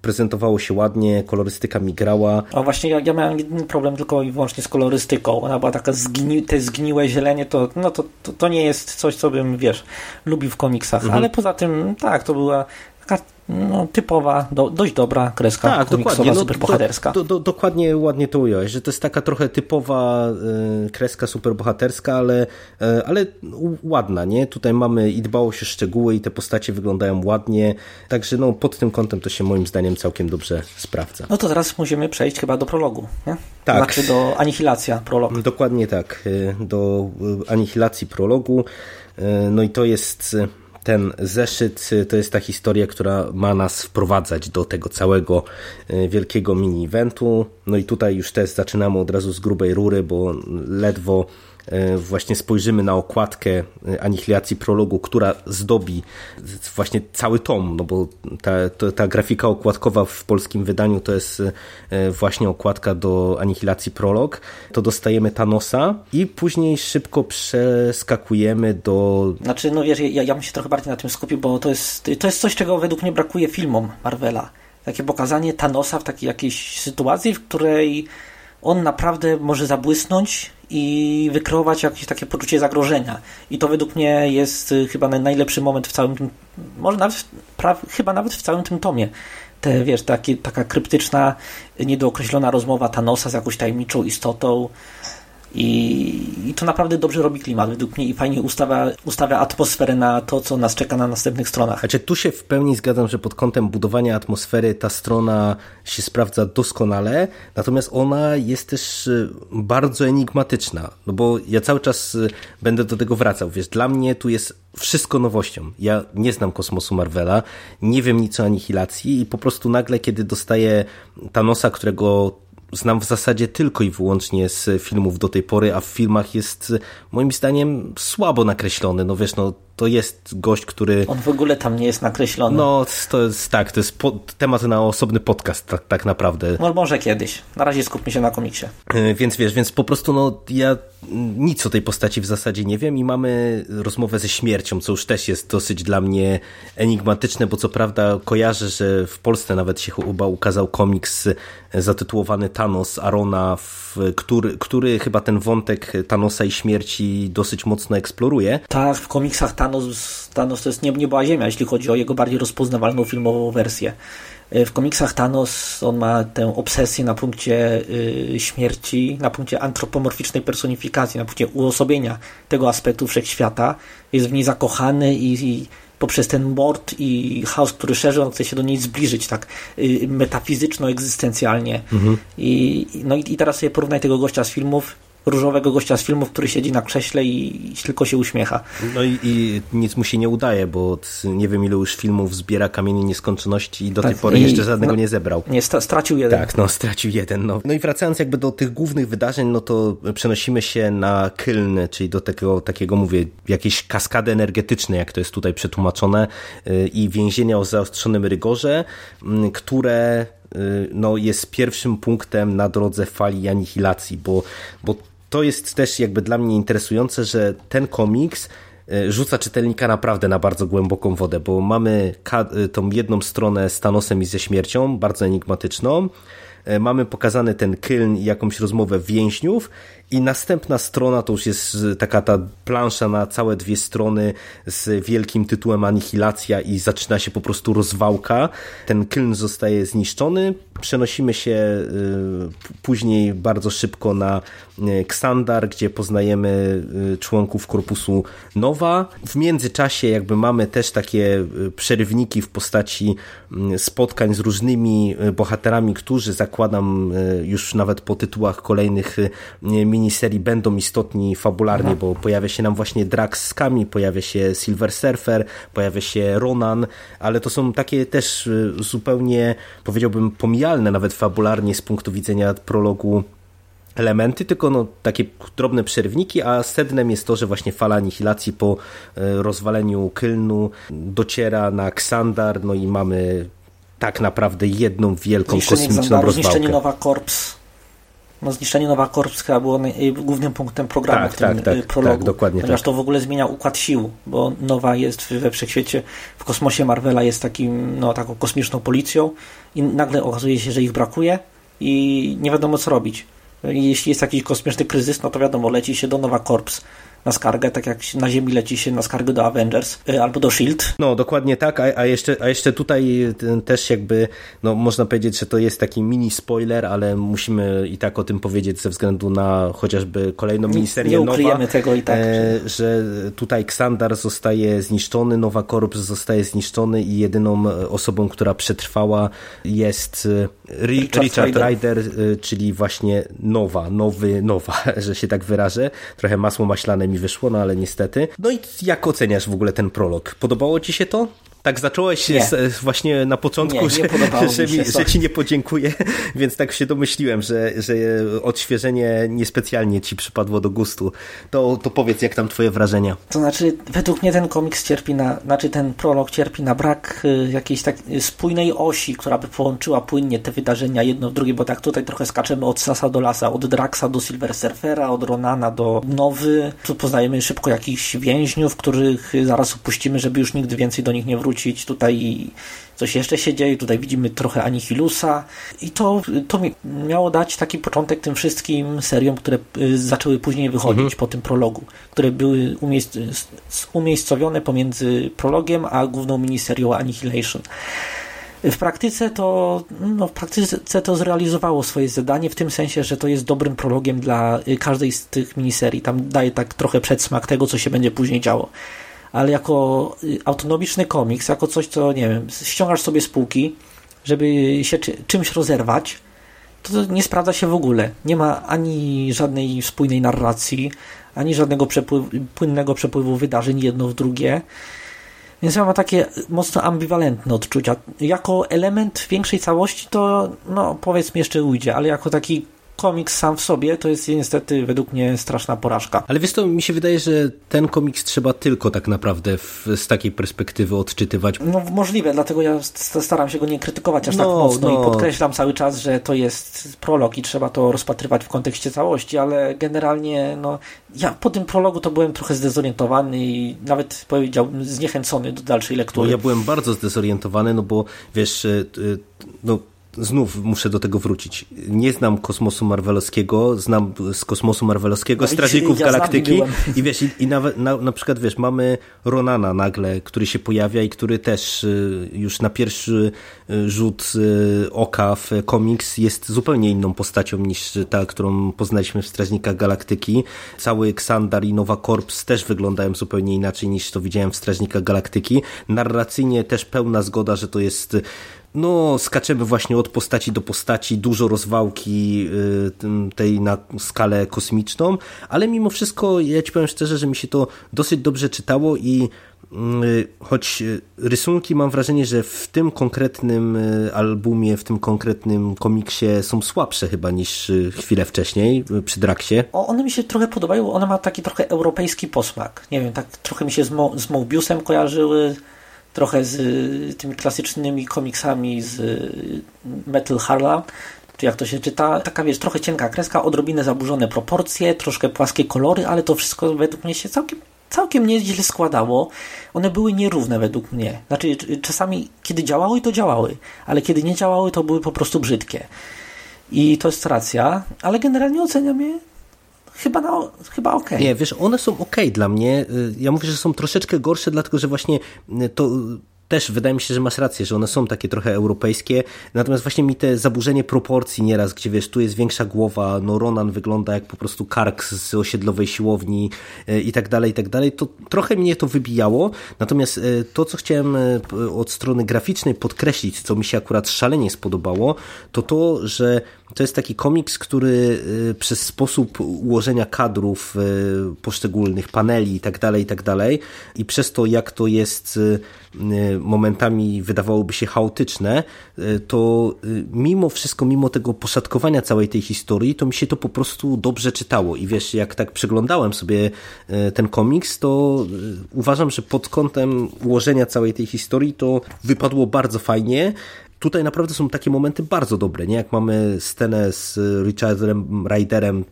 Speaker 1: prezentowało się ładnie, kolorystyka mi grała.
Speaker 2: O właśnie, ja, ja miałem jeden problem tylko i wyłącznie z kolorystyką. Ona była taka, zgni, te zgniłe zielenie, to, no to, to, to nie jest coś, co bym, wiesz, lubił w komiksach. Mhm. Ale poza tym, tak, to była taka no, typowa, do, dość dobra kreska tak, dokładnie, no, superbohaterska.
Speaker 1: Do, do, dokładnie ładnie to ująłeś, że to jest taka trochę typowa y, kreska superbohaterska, ale, y, ale ładna, nie? Tutaj mamy i dbało się szczegóły i te postacie wyglądają ładnie, także no, pod tym kątem to się moim zdaniem całkiem dobrze sprawdza.
Speaker 2: No to teraz musimy przejść chyba do prologu, nie? Tak. Znaczy do anihilacja prologu.
Speaker 1: Dokładnie tak, do anihilacji prologu. No i to jest ten zeszyt y, to jest ta historia, która ma nas wprowadzać do tego całego y, wielkiego mini-eventu. No i tutaj już też zaczynamy od razu z grubej rury, bo ledwo E, właśnie spojrzymy na okładkę e, anihilacji prologu, która zdobi właśnie cały tom, no bo ta, ta grafika okładkowa w polskim wydaniu to jest e, właśnie okładka do anihilacji prolog, to dostajemy Thanosa i później szybko przeskakujemy do...
Speaker 2: Znaczy, no wiesz, ja, ja bym się trochę bardziej na tym skupił, bo to jest, to jest coś, czego według mnie brakuje filmom Marvela. Takie pokazanie Thanosa w takiej jakiejś sytuacji, w której on naprawdę może zabłysnąć i wykreować jakieś takie poczucie zagrożenia. I to według mnie jest y, chyba najlepszy moment w całym tym, może nawet, pra, chyba nawet w całym tym tomie. Te, wiesz, taka kryptyczna, niedookreślona rozmowa Thanosa z jakąś tajemniczą istotą, i, I, to naprawdę dobrze robi klimat według mnie i fajnie ustawia, ustawia atmosferę na to, co nas czeka na następnych stronach.
Speaker 1: Znaczy, tu się w pełni zgadzam, że pod kątem budowania atmosfery ta strona się sprawdza doskonale, natomiast ona jest też y, bardzo enigmatyczna, no bo ja cały czas y, będę do tego wracał. Wiesz, dla mnie tu jest wszystko nowością. Ja nie znam kosmosu Marvela, nie wiem nic o anihilacji i po prostu nagle, kiedy dostaję Thanosa, którego znam w zasadzie tylko i wyłącznie z filmów do tej pory, a w filmach jest moim zdaniem słabo nakreślony. No wiesz, no to jest gość, który...
Speaker 2: On w ogóle tam nie jest nakreślony.
Speaker 1: No, to jest tak, to jest po, temat na osobny podcast, tak, tak naprawdę.
Speaker 2: No, może kiedyś. Na razie skupmy się na komiksie.
Speaker 1: Yy, więc wiesz, więc po prostu no, ja nic o tej postaci w zasadzie nie wiem i mamy rozmowę ze śmiercią, co już też jest dosyć dla mnie enigmatyczne, bo co prawda kojarzę, że w Polsce nawet się chyba ukazał komiks zatytułowany Thanos Arona, w, który, który chyba ten wątek Thanosa i śmierci dosyć mocno eksploruje.
Speaker 2: Tak, w komiksach Thanos, Thanos to jest nie, nie była ziemia, jeśli chodzi o jego bardziej rozpoznawalną filmową wersję. E, w komiksach Thanos on ma tę obsesję na punkcie y, śmierci, na punkcie antropomorficznej personifikacji, na punkcie uosobienia tego aspektu wszechświata. Jest w niej zakochany i, i poprzez ten mord i chaos, który szerzy, on chce się do niej zbliżyć tak y, metafizyczno-egzystencjalnie.
Speaker 1: Mhm.
Speaker 2: I, no i, i teraz sobie porównaj tego gościa z filmów różowego gościa z filmów, który siedzi na krześle i, i tylko się uśmiecha.
Speaker 1: No i, i, nic mu się nie udaje, bo nie wiem ile już filmów zbiera Kamienie Nieskończoności i do
Speaker 2: Tak,
Speaker 1: tej pory jeszcze żadnego
Speaker 2: no,
Speaker 1: nie zebrał.
Speaker 2: Nie, stracił jeden.
Speaker 1: Tak, no stracił jeden. No. no i wracając jakby do tych głównych wydarzeń, no to przenosimy się na Kyln, czyli do takiego, takiego mówię, jakiejś kaskady energetycznej, jak to jest tutaj przetłumaczone, yy, i więzienia o zaostrzonym rygorze, mm, które yy, no, jest pierwszym punktem na drodze fali anihilacji, bo, bo to jest też jakby dla mnie interesujące, że ten komiks y, rzuca czytelnika naprawdę na bardzo głęboką wodę, bo mamy y, tą jedną stronę z Thanosem i ze śmiercią, bardzo enigmatyczną, y, mamy pokazany ten Kyln i jakąś rozmowę więźniów i następna strona to już jest y, taka ta plansza na całe dwie strony z wielkim tytułem Anihilacja i zaczyna się po prostu rozwałka. Ten Kyln zostaje zniszczony, przenosimy się p- później bardzo szybko na Ksandar, gdzie poznajemy członków korpusu Nowa. W międzyczasie jakby mamy też takie przerywniki w postaci spotkań z różnymi bohaterami, którzy zakładam już nawet po tytułach kolejnych y, miniserii będą istotni fabularnie, bo pojawia się nam właśnie Drax z Kami, pojawia się Silver Surfer, pojawia się Ronan, ale to są takie też y, zupełnie powiedziałbym pomijalne nawet fabularnie z punktu widzenia prologu elementy, tylko no, takie drobne przerwniki, a sednem jest to, że właśnie fala anihilacji po e, rozwaleniu Kylnu dociera na Ksandar, no i mamy tak naprawdę jedną wielką
Speaker 2: Zniszczenie
Speaker 1: kosmiczną
Speaker 2: Xandaru, zniszczenie
Speaker 1: rozwałkę.
Speaker 2: Nowa Korps. No, zniszczenie Nowa Korps chyba było y, głównym punktem programu
Speaker 1: Tak,
Speaker 2: w tym
Speaker 1: tak, tak,
Speaker 2: y, prologu.
Speaker 1: tak, dokładnie
Speaker 2: ponieważ
Speaker 1: tak.
Speaker 2: to w ogóle zmienia układ sił, bo Nowa jest we wszechświecie, w kosmosie Marvela jest takim, no, taką kosmiczną policją i nagle okazuje się, że ich brakuje i nie wiadomo co robić. Jeśli jest jakiś kosmiczny kryzys, no to wiadomo, leci się do Nowa Korps na skargę, tak jak na Ziemi leci się na skargę do Avengers y, albo do SHIELD.
Speaker 1: No, dokładnie tak, a, a, jeszcze, a jeszcze tutaj ten, też jakby, no można powiedzieć, że to jest taki mini spoiler, ale musimy i tak o tym powiedzieć ze względu na chociażby kolejną miniserię
Speaker 2: nie ukryjemy tego i tak,
Speaker 1: e, że tutaj Ksandar zostaje zniszczony, Nowa Korps zostaje zniszczony i jedyną e, osobą, która przetrwała jest e, Ri-
Speaker 2: Richard
Speaker 1: Richard.
Speaker 2: Rider,
Speaker 1: e, czyli właśnie Nowa, nowy Nowa, <laughs> że się tak wyrażę. Trochę masło maślane mi wyszło, no ale niestety. No i jak oceniasz w ogóle ten prolog? Podobało ci się to? Tak zacząłeś z, właśnie na początku,
Speaker 2: Nie, nie
Speaker 1: że,
Speaker 2: mi
Speaker 1: że ci nie podziękuję, <laughs> więc tak się domyśliłem, że, że odświeżenie niespecjalnie ci przypadło do gustu. To, to powiedz, jak tam twoje wrażenia?
Speaker 2: To znaczy, według mnie ten komiks cierpi na, znaczy ten prolog cierpi na brak y, jakiejś tak y, spójnej osi, która by połączyła płynnie te wydarzenia jedno w drugie, bo tak tutaj trochę skaczemy od Sasa do Lasa, od Draxa do Silver Surfera, od Ronana do Nowy. Tu poznajemy szybko jakichś więźniów, których zaraz upuścimy, żeby już nigdy więcej do nich nie wrócić. Tutaj coś jeszcze się dzieje, tutaj widzimy trochę Anihilusa i to, to mi miało dać taki początek tym wszystkim seriom, które y, zaczęły później wychodzić po tym prologu, które były umiejsc umiejscowione pomiędzy prologiem a główną miniserią Annihilation. W praktyce to, no, w praktyce to zrealizowało swoje zadanie w tym sensie, że to jest dobrym prologiem dla y, każdej z tych miniserii. Tam daje tak trochę przedsmak tego, co się będzie później działo. Ale jako y, autonomiczny komiks, jako coś, co nie wiem, ściągasz sobie z półki, żeby się czy, czymś rozerwać, to, to nie sprawdza się w ogóle. Nie ma ani żadnej spójnej narracji, ani żadnego przepływ, płynnego przepływu wydarzeń jedno w drugie. Więc ja mam takie mocno ambiwalentne odczucia. Jako element większej całości to, no powiedzmy jeszcze ujdzie, ale jako taki komiks sam w sobie to jest niestety według mnie straszna porażka.
Speaker 1: Ale wiesz to mi się wydaje, że ten komiks trzeba tylko tak naprawdę w, z takiej perspektywy odczytywać.
Speaker 2: No możliwe, dlatego ja st- staram się go nie krytykować aż tak
Speaker 1: No,
Speaker 2: mocno
Speaker 1: no.
Speaker 2: i podkreślam cały czas, że to jest prolog i trzeba to rozpatrywać w kontekście całości, ale generalnie no, ja po tym prologu to byłem trochę zdezorientowany i nawet powiedziałbym zniechęcony do dalszej
Speaker 1: No,
Speaker 2: lektury.
Speaker 1: ja byłem bardzo zdezorientowany, no bo wiesz, y, y, no, znów muszę do tego wrócić. Nie znam kosmosu marvelowskiego, znam z kosmosu marvelowskiego
Speaker 2: No,
Speaker 1: Strażników
Speaker 2: ja
Speaker 1: Galaktyki i wiesz, i, i nawet na, na przykład wiesz, mamy Ronana nagle, który się pojawia i który też y, już na pierwszy y, rzut y, oka w komiks jest zupełnie inną postacią niż ta, którą poznaliśmy w Strażnikach Galaktyki. Cały Xandar i Nowa Korps też wyglądają zupełnie inaczej niż to widziałem w Strażnikach Galaktyki. Narracyjnie też pełna zgoda, że to jest no, skaczemy właśnie od postaci do postaci, dużo rozwałki y, tej na skalę kosmiczną, ale mimo wszystko, ja ci powiem szczerze, że mi się to dosyć dobrze czytało i y, choć y, rysunki mam wrażenie, że w tym konkretnym albumie, w tym konkretnym komiksie są słabsze chyba niż chwilę wcześniej przy Draksie.
Speaker 2: O, one mi się trochę podobają, one ma taki trochę europejski posmak. Nie wiem, tak trochę mi się z, Mo, z Mobiusem kojarzyły, trochę z y, tymi klasycznymi komiksami z y, Metal Harla, czy jak to się czyta. Taka, wiesz, trochę cienka kreska, odrobinę zaburzone proporcje, troszkę płaskie kolory, ale to wszystko według mnie się całkiem całkiem nieźle składało. One były nierówne według mnie. Znaczy, czasami, kiedy działały, to działały, ale kiedy nie działały, to były po prostu brzydkie. I to jest racja, ale generalnie oceniam je chyba, na, chyba okej.
Speaker 1: Nie, wiesz, one są ok dla mnie. Y, Ja mówię, że są troszeczkę gorsze, dlatego że właśnie y, to y, też wydaje mi się, że masz rację, że one są takie trochę europejskie. Natomiast właśnie mi te zaburzenie proporcji nieraz, gdzie wiesz, tu jest większa głowa, no Ronan wygląda jak po prostu kark z osiedlowej siłowni i tak dalej, i tak dalej, to trochę mnie to wybijało. Natomiast to, co chciałem od strony graficznej podkreślić, co mi się akurat szalenie spodobało, to to, że to jest taki komiks, który y, przez sposób ułożenia kadrów y, poszczególnych paneli i tak dalej, i tak dalej i przez to, jak to jest y, momentami wydawałoby się chaotyczne, to mimo wszystko, mimo tego poszatkowania całej tej historii, to mi się to po prostu dobrze czytało. I wiesz, jak tak przeglądałem sobie ten komiks, to uważam, że pod kątem ułożenia całej tej historii to wypadło bardzo fajnie, Tutaj naprawdę są takie momenty bardzo dobre, nie? Jak mamy scenę z Richardem Ryderem,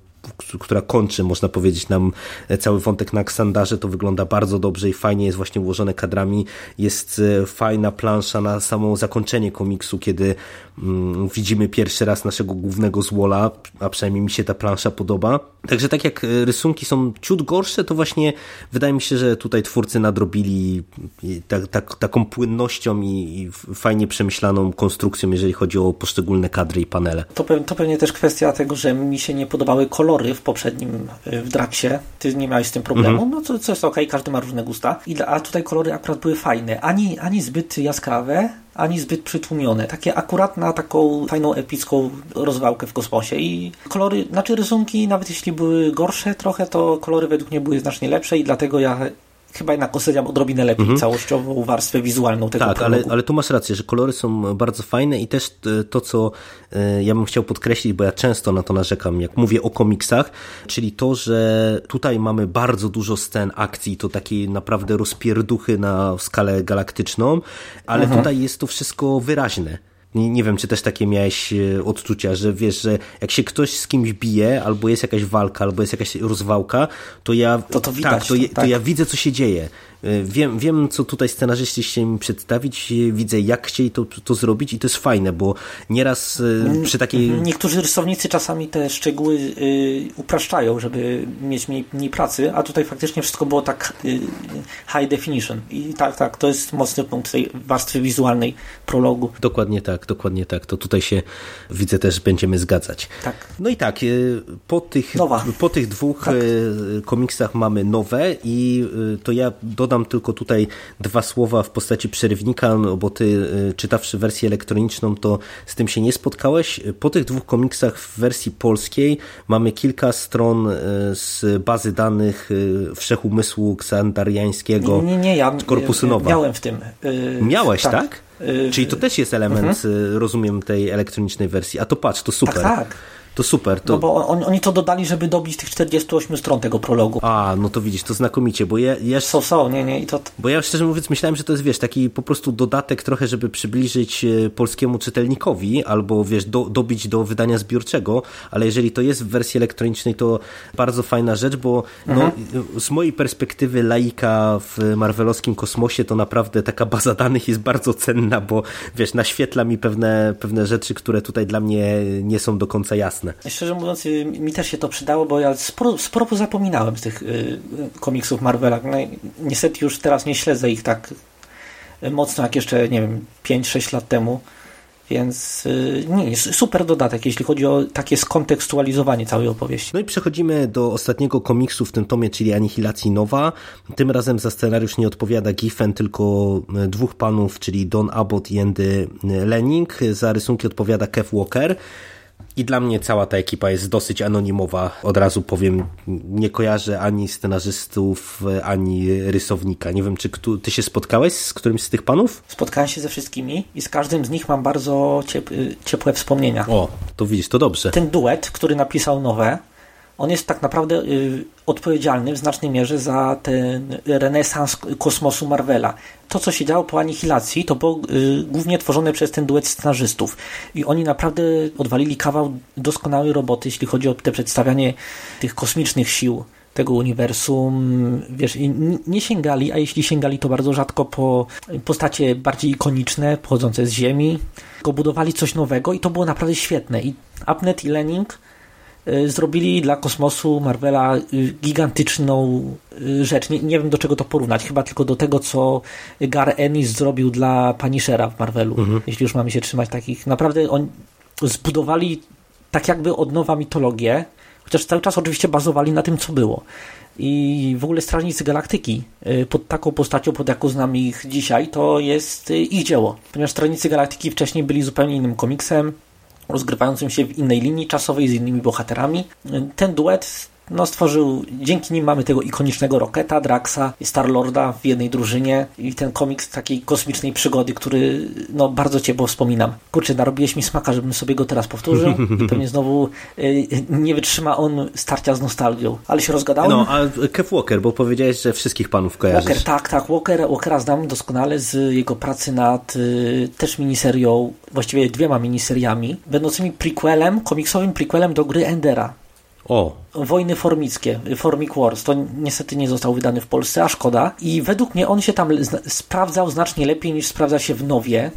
Speaker 1: która kończy, można powiedzieć, nam cały wątek na Ksandarze, to wygląda bardzo dobrze i fajnie jest właśnie ułożone kadrami. Jest e, fajna plansza na samo zakończenie komiksu, kiedy mm, widzimy pierwszy raz naszego głównego złola, a przynajmniej mi się ta plansza podoba. Także tak jak e, rysunki są ciut gorsze, to właśnie wydaje mi się, że tutaj twórcy nadrobili tak, tak, taką płynnością i, i fajnie przemyślaną konstrukcją, jeżeli chodzi o poszczególne kadry i panele.
Speaker 2: To, to pewnie też kwestia tego, że mi się nie podobały kolory w poprzednim y, w Draksie. Ty nie miałeś z tym problemu, no to, to jest okej, każdy ma różne gusta. I, a tutaj kolory akurat były fajne. Ani, ani zbyt jaskrawe, ani zbyt przytłumione. Takie akurat na taką fajną, epicką rozwałkę w kosmosie. I kolory, znaczy rysunki, nawet jeśli były gorsze trochę, to kolory według mnie były znacznie lepsze i dlatego ja chyba jednak oceniam odrobinę lepiej całościową warstwę wizualną tego
Speaker 1: Tak, ale,
Speaker 2: prologu.
Speaker 1: ale tu masz rację, że kolory są bardzo fajne i też e, to, co e, ja bym chciał podkreślić, bo ja często na to narzekam, jak mówię o komiksach, czyli to, że tutaj mamy bardzo dużo scen akcji, to takiej naprawdę rozpierduchy na skalę galaktyczną, ale tutaj jest to wszystko wyraźne. Nie, nie wiem, czy też takie miałeś e, odczucia, że wiesz, że jak się ktoś z kimś bije, albo jest jakaś walka, albo jest jakaś rozwałka, to ja,
Speaker 2: To to widać,
Speaker 1: tak, to, je, to
Speaker 2: tak.
Speaker 1: ja widzę, co się dzieje. Y, Wiem, wiem co tutaj scenarzyści chcieli mi przedstawić, widzę, jak chcieli to, to zrobić i to jest fajne, bo nieraz y, przy takiej...
Speaker 2: Niektórzy rysownicy czasami te szczegóły y, upraszczają, żeby mieć mniej, mniej pracy, a tutaj faktycznie wszystko było tak high definition. I tak, tak, to jest mocny punkt tej warstwy wizualnej prologu.
Speaker 1: Dokładnie tak, dokładnie tak. To tutaj się widzę też będziemy zgadzać.
Speaker 2: Tak.
Speaker 1: No i tak, po tych,
Speaker 2: Nowa.
Speaker 1: po tych dwóch
Speaker 2: Tak.
Speaker 1: komiksach mamy nowe i to ja dodam tylko tutaj dwa słowa w postaci przerywnika, no bo ty y, czytawszy wersję elektroniczną to z tym się nie spotkałeś. Po tych dwóch komiksach w wersji polskiej mamy kilka stron y, z bazy danych y, Wszechumysłu Ksandariańskiego.
Speaker 2: Nie, nie, nie ja
Speaker 1: Korpusu Nowa.
Speaker 2: miałem w tym. y,
Speaker 1: Miałeś, tak?
Speaker 2: Y,
Speaker 1: Czyli to też jest element, y, rozumiem, tej elektronicznej wersji. A to patrz, to super.
Speaker 2: Tak, tak.
Speaker 1: To super. To...
Speaker 2: No bo on, oni to dodali, żeby dobić tych 48 stron tego prologu.
Speaker 1: A, no to widzisz, to znakomicie, bo ja, ja,
Speaker 2: Są, są, nie, nie, i to...
Speaker 1: bo ja szczerze mówiąc myślałem, że to jest, wiesz, taki po prostu dodatek trochę, żeby przybliżyć e, polskiemu czytelnikowi, albo, wiesz, do, dobić do wydania zbiorczego, ale jeżeli to jest w wersji elektronicznej, to bardzo fajna rzecz, bo no, z mojej perspektywy laika w marvelowskim kosmosie, to naprawdę taka baza danych jest bardzo cenna, bo, wiesz, naświetla mi pewne, pewne rzeczy, które tutaj dla mnie nie są do końca jasne.
Speaker 2: Szczerze mówiąc, y, mi też się to przydało, bo ja sporo, sporo zapominałem z tych y, komiksów Marvela. No, niestety już teraz nie śledzę ich tak y, mocno jak jeszcze, nie wiem, 5-6 lat temu. Więc nie, super dodatek, jeśli chodzi o takie skontekstualizowanie całej opowieści.
Speaker 1: No i przechodzimy do ostatniego komiksu w tym tomie, czyli Anihilacji Nowa. Tym razem za scenariusz nie odpowiada Giffen, tylko dwóch panów, czyli Don Abbott i Andy Lenning. Za rysunki odpowiada Kev Walker. I dla mnie cała ta ekipa jest dosyć anonimowa. Od razu powiem, nie kojarzę ani scenarzystów, ani rysownika. Nie wiem, czy ty się spotkałeś z którymś z tych panów?
Speaker 2: Spotkałem się ze wszystkimi i z każdym z nich mam bardzo ciep y, ciepłe wspomnienia.
Speaker 1: O, to widzisz, to dobrze.
Speaker 2: Ten duet, który napisał nowe, on jest tak naprawdę y, odpowiedzialny w znacznej mierze za ten renesans kosmosu Marvela. To, co się działo po anihilacji, to było y, głównie tworzone przez ten duet scenarzystów. I oni naprawdę odwalili kawał doskonałej roboty, jeśli chodzi o te przedstawianie tych kosmicznych sił tego uniwersum, wiesz, nie sięgali, a jeśli sięgali, to bardzo rzadko po postacie bardziej ikoniczne, pochodzące z Ziemi, tylko budowali coś nowego i to było naprawdę świetne. I Abnet i Lenning y, zrobili dla kosmosu Marvela y, gigantyczną y, rzecz. Nie, nie wiem do czego to porównać, chyba tylko do tego, co Gar Ennis zrobił dla Punishera w Marvelu, jeśli już mamy się trzymać takich. Naprawdę oni zbudowali tak jakby od nowa mitologię, chociaż cały czas oczywiście bazowali na tym, co było. I w ogóle Strażnicy Galaktyki y, pod taką postacią, pod jaką znam ich dzisiaj, to jest y, ich dzieło. Ponieważ Strażnicy Galaktyki wcześniej byli zupełnie innym komiksem, rozgrywającym się w innej linii czasowej, z innymi bohaterami. Ten duet no, stworzył, dzięki nim mamy tego ikonicznego Rocketa, Draxa i Star-Lorda w jednej drużynie i ten komiks takiej kosmicznej przygody, który no, bardzo ciepło wspominam. Kurczę, narobiłeś mi smaka, żebym sobie go teraz powtórzył <laughs> i pewnie znowu y, nie wytrzyma on starcia z nostalgią. Ale się rozgadałem.
Speaker 1: No, a Kev Walker, bo powiedziałeś, że wszystkich panów kojarzysz.
Speaker 2: Walker, tak, tak. Walker, Walkera znam doskonale z jego pracy nad y, też miniserią, właściwie dwiema miniseriami, będącymi prequelem, komiksowym prequelem do gry Endera.
Speaker 1: O,
Speaker 2: Wojny Formickie, Formic Wars, to niestety nie został wydany w Polsce, a szkoda. I według mnie on się tam zna- sprawdzał znacznie lepiej niż sprawdza się w Nowie.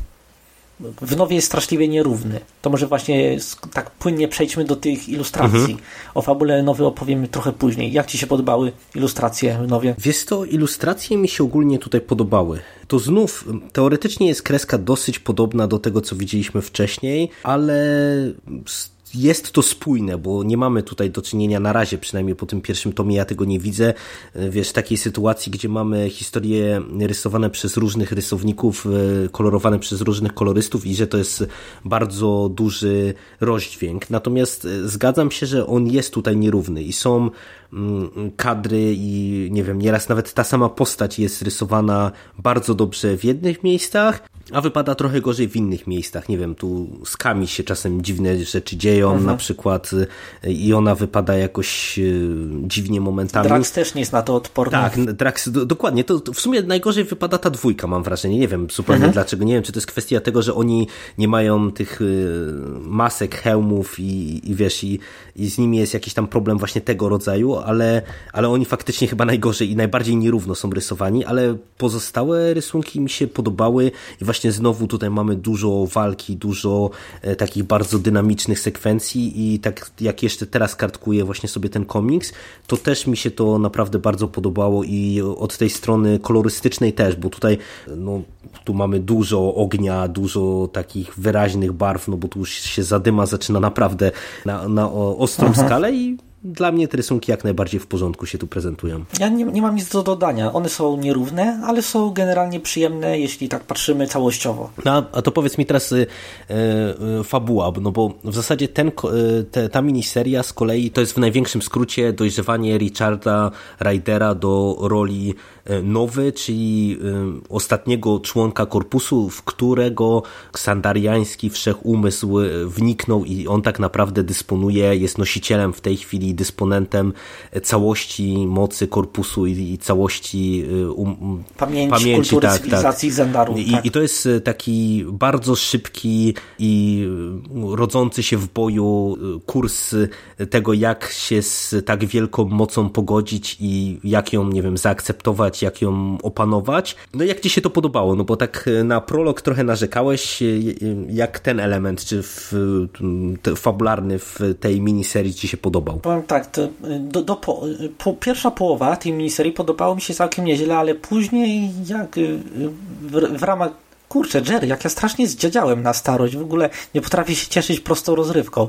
Speaker 2: W Nowie jest straszliwie nierówny. To może właśnie tak płynnie przejdźmy do tych ilustracji. O fabule Nowy opowiem trochę później. Jak Ci się podobały ilustracje w Nowie?
Speaker 1: Wiesz to, ilustracje mi się ogólnie tutaj podobały. To znów, teoretycznie jest kreska dosyć podobna do tego, co widzieliśmy wcześniej, ale jest to spójne, bo nie mamy tutaj do czynienia na razie, przynajmniej po tym pierwszym tomie ja tego nie widzę, e, wiesz, takiej sytuacji, gdzie mamy historie rysowane przez różnych rysowników, e, kolorowane przez różnych kolorystów i że to jest bardzo duży rozdźwięk. Natomiast e, zgadzam się, że on jest tutaj nierówny i są kadry i nie wiem, nieraz nawet ta sama postać jest rysowana bardzo dobrze w jednych miejscach, a wypada trochę gorzej w innych miejscach. Nie wiem, tu z Kami się czasem dziwne rzeczy dzieją, na przykład y, i ona wypada jakoś y, dziwnie momentami.
Speaker 2: Drax też nie jest na to odporny.
Speaker 1: Tak, Drax, do, dokładnie. To, to w sumie najgorzej wypada ta dwójka, mam wrażenie. Nie wiem zupełnie
Speaker 2: Mhm.
Speaker 1: dlaczego. Nie wiem, czy to jest kwestia tego, że oni nie mają tych y, masek, hełmów i, i wiesz, i, i z nimi jest jakiś tam problem właśnie tego rodzaju, ale, ale oni faktycznie chyba najgorzej i najbardziej nierówno są rysowani, ale pozostałe rysunki mi się podobały i właśnie znowu tutaj mamy dużo walki, dużo e, takich bardzo dynamicznych sekwencji i tak jak jeszcze teraz kartkuję właśnie sobie ten komiks, to też mi się to naprawdę bardzo podobało i od tej strony kolorystycznej też, bo tutaj no, tu mamy dużo ognia, dużo takich wyraźnych barw, no bo tu już się zadyma zaczyna naprawdę na, na ostrą skalę i dla mnie te rysunki jak najbardziej w porządku się tu prezentują.
Speaker 2: Ja nie, nie mam nic do dodania. One są nierówne, ale są generalnie przyjemne, jeśli tak patrzymy całościowo.
Speaker 1: No, a to powiedz mi teraz y, y, fabuła, no bo w zasadzie ten, y, te, ta miniseria z kolei to jest w największym skrócie dojrzewanie Richarda Rydera do roli nowy, czyli ostatniego członka korpusu, w którego ksandariański wszechumysł wniknął i on tak naprawdę dysponuje, jest nosicielem w tej chwili, dysponentem całości mocy korpusu i, całości um,
Speaker 2: pamięci, pamięci kultury, tak, cywilizacji tak. Zandaru.
Speaker 1: I,
Speaker 2: tak.
Speaker 1: I to jest taki bardzo szybki i rodzący się w boju kurs tego, jak się z tak wielką mocą pogodzić i jak ją, nie wiem, zaakceptować, jak ją opanować. No jak ci się to podobało? No bo tak na prolog trochę narzekałeś, jak ten element, czy w, fabularny w tej miniserii ci się podobał?
Speaker 2: Powiem tak, do, do po, po, pierwsza połowa tej miniserii podobało mi się całkiem nieźle, ale później jak w, w ramach kurczę, Jerry, jak ja strasznie zdziadziałem na starość, w ogóle nie potrafię się cieszyć prostą rozrywką.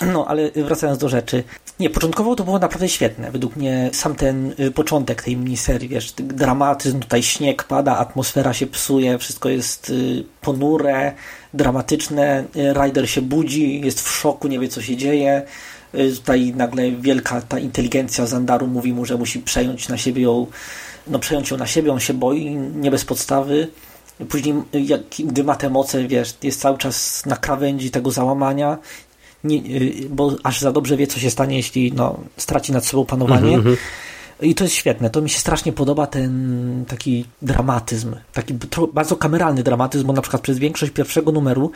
Speaker 2: No, ale wracając do rzeczy. Nie, początkowo to było naprawdę świetne. Według mnie sam ten y, początek tej miniserii, wiesz, dramatyzm, tutaj śnieg pada, atmosfera się psuje, wszystko jest y, ponure, dramatyczne, y, Ryder się budzi, jest w szoku, nie wie co się dzieje. Tutaj nagle wielka ta inteligencja Zandaru mówi mu, że musi przejąć na siebie ją, no przejąć ją na siebie, on się boi, nie bez podstawy. Później, jak, gdy ma te moce, wiesz, jest cały czas na krawędzi tego załamania, nie, y, bo aż za dobrze wie, co się stanie, jeśli no, straci nad sobą panowanie. Mm -hmm. I to jest świetne. To mi się strasznie podoba ten taki dramatyzm. Taki bardzo kameralny dramatyzm, bo na przykład przez większość pierwszego numeru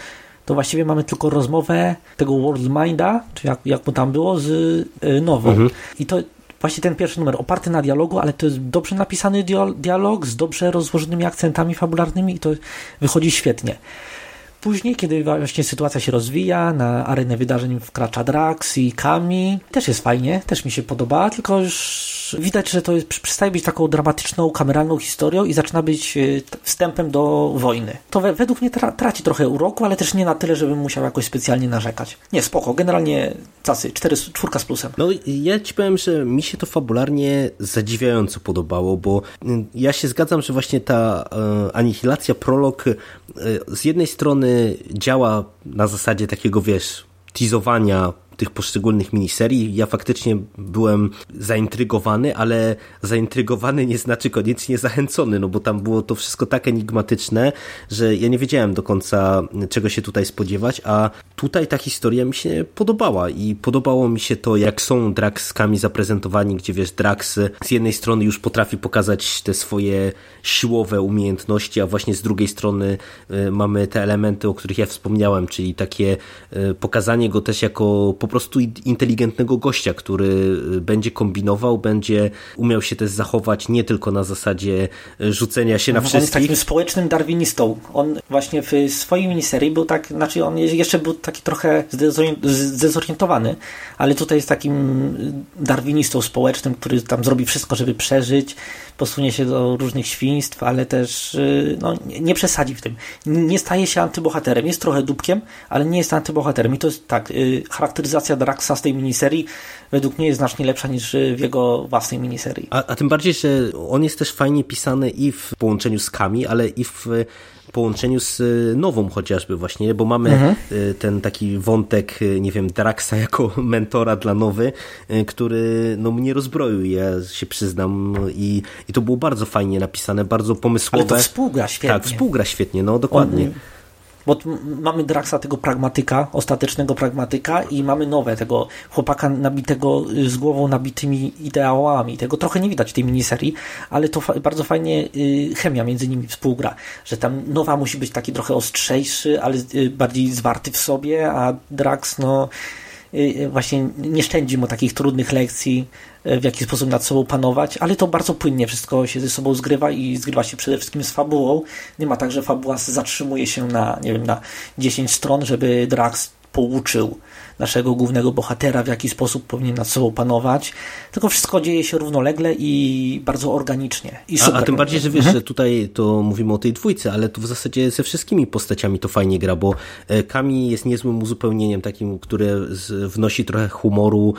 Speaker 2: to właściwie mamy tylko rozmowę tego World Minda, czy jak, jak mu tam było, z y, Nową. Mhm. I to właśnie ten pierwszy numer oparty na dialogu, ale to jest dobrze napisany dialog z dobrze rozłożonymi akcentami fabularnymi i to wychodzi świetnie. Później, kiedy właśnie sytuacja się rozwija, na arenę wydarzeń wkracza Drax i Kami, też jest fajnie, też mi się podoba, tylko już widać, że to jest, przestaje być taką dramatyczną, kameralną historią i zaczyna być e, wstępem do wojny. To we, według mnie tra, traci trochę uroku, ale też nie na tyle, żebym musiał jakoś specjalnie narzekać. Nie, spoko, generalnie cacy, 4, czwórka z plusem.
Speaker 1: No ja ci powiem, że mi się to fabularnie zadziwiająco podobało, bo mm, ja się zgadzam, że właśnie ta e, anihilacja, prolog z jednej strony działa na zasadzie takiego, wiesz, teasowania tych poszczególnych miniserii. Ja faktycznie byłem zaintrygowany, ale zaintrygowany nie znaczy koniecznie zachęcony, no bo tam było to wszystko tak enigmatyczne, że ja nie wiedziałem do końca czego się tutaj spodziewać, a tutaj ta historia mi się podobała i podobało mi się to, jak są Draxkami zaprezentowani, gdzie wiesz, Drax z jednej strony już potrafi pokazać te swoje siłowe umiejętności, a właśnie z drugiej strony y, mamy te elementy, o których ja wspomniałem, czyli takie y, pokazanie go też jako po prostu inteligentnego gościa, który y, będzie kombinował, będzie umiał się też zachować nie tylko na zasadzie y, rzucenia się na wszystkich. On
Speaker 2: jest takim społecznym darwinistą. On właśnie w swojej miniserii był tak, znaczy on jeszcze był taki trochę zdezorientowany, ale tutaj jest takim darwinistą społecznym, który tam zrobi wszystko, żeby przeżyć, posunie się do różnych świństw, ale też y, no, nie przesadzi w tym. Nie staje się antybohaterem. Jest trochę dupkiem, ale nie jest antybohaterem. I to jest tak, charakteryzacja realizacja Draxa z tej miniserii według mnie jest znacznie lepsza niż w jego własnej miniserii.
Speaker 1: A, a tym bardziej, że on jest też fajnie pisany i w połączeniu z Kami, ale i w połączeniu z y, nową chociażby właśnie, bo mamy mhm. Y, ten taki wątek, y, nie wiem, Draxa <laughs> jako mentora dla nowy, który no mnie rozbroił, ja się przyznam i, i to było bardzo fajnie napisane, bardzo pomysłowe.
Speaker 2: Ale to współgra świetnie.
Speaker 1: Tak, współgra świetnie, no dokładnie. On
Speaker 2: bo mamy Draxa tego pragmatyka, ostatecznego pragmatyka i mamy nowe, tego chłopaka nabitego y, z głową nabitymi ideałami. Tego trochę nie widać w tej miniserii, ale to fa bardzo fajnie y, chemia między nimi współgra, że tam nowa musi być taki trochę ostrzejszy, ale y, bardziej zwarty w sobie, a Drax no właśnie nie szczędzi mu takich trudnych lekcji, y, w jaki sposób nad sobą panować, ale to bardzo płynnie wszystko się ze sobą zgrywa i zgrywa się przede wszystkim z fabułą. Nie ma tak, że fabuła zatrzymuje się na, nie wiem, na 10 stron, żeby Drax pouczył naszego głównego bohatera, w jaki sposób powinien nad sobą panować. Tylko wszystko dzieje się równolegle i bardzo organicznie. I
Speaker 1: A,
Speaker 2: super.
Speaker 1: a tym bardziej, że wiesz,
Speaker 2: Mhm.
Speaker 1: że tutaj to mówimy o tej dwójce, ale tu w zasadzie ze wszystkimi postaciami to fajnie gra, bo e, Kami jest niezłym uzupełnieniem takim, które wnosi trochę humoru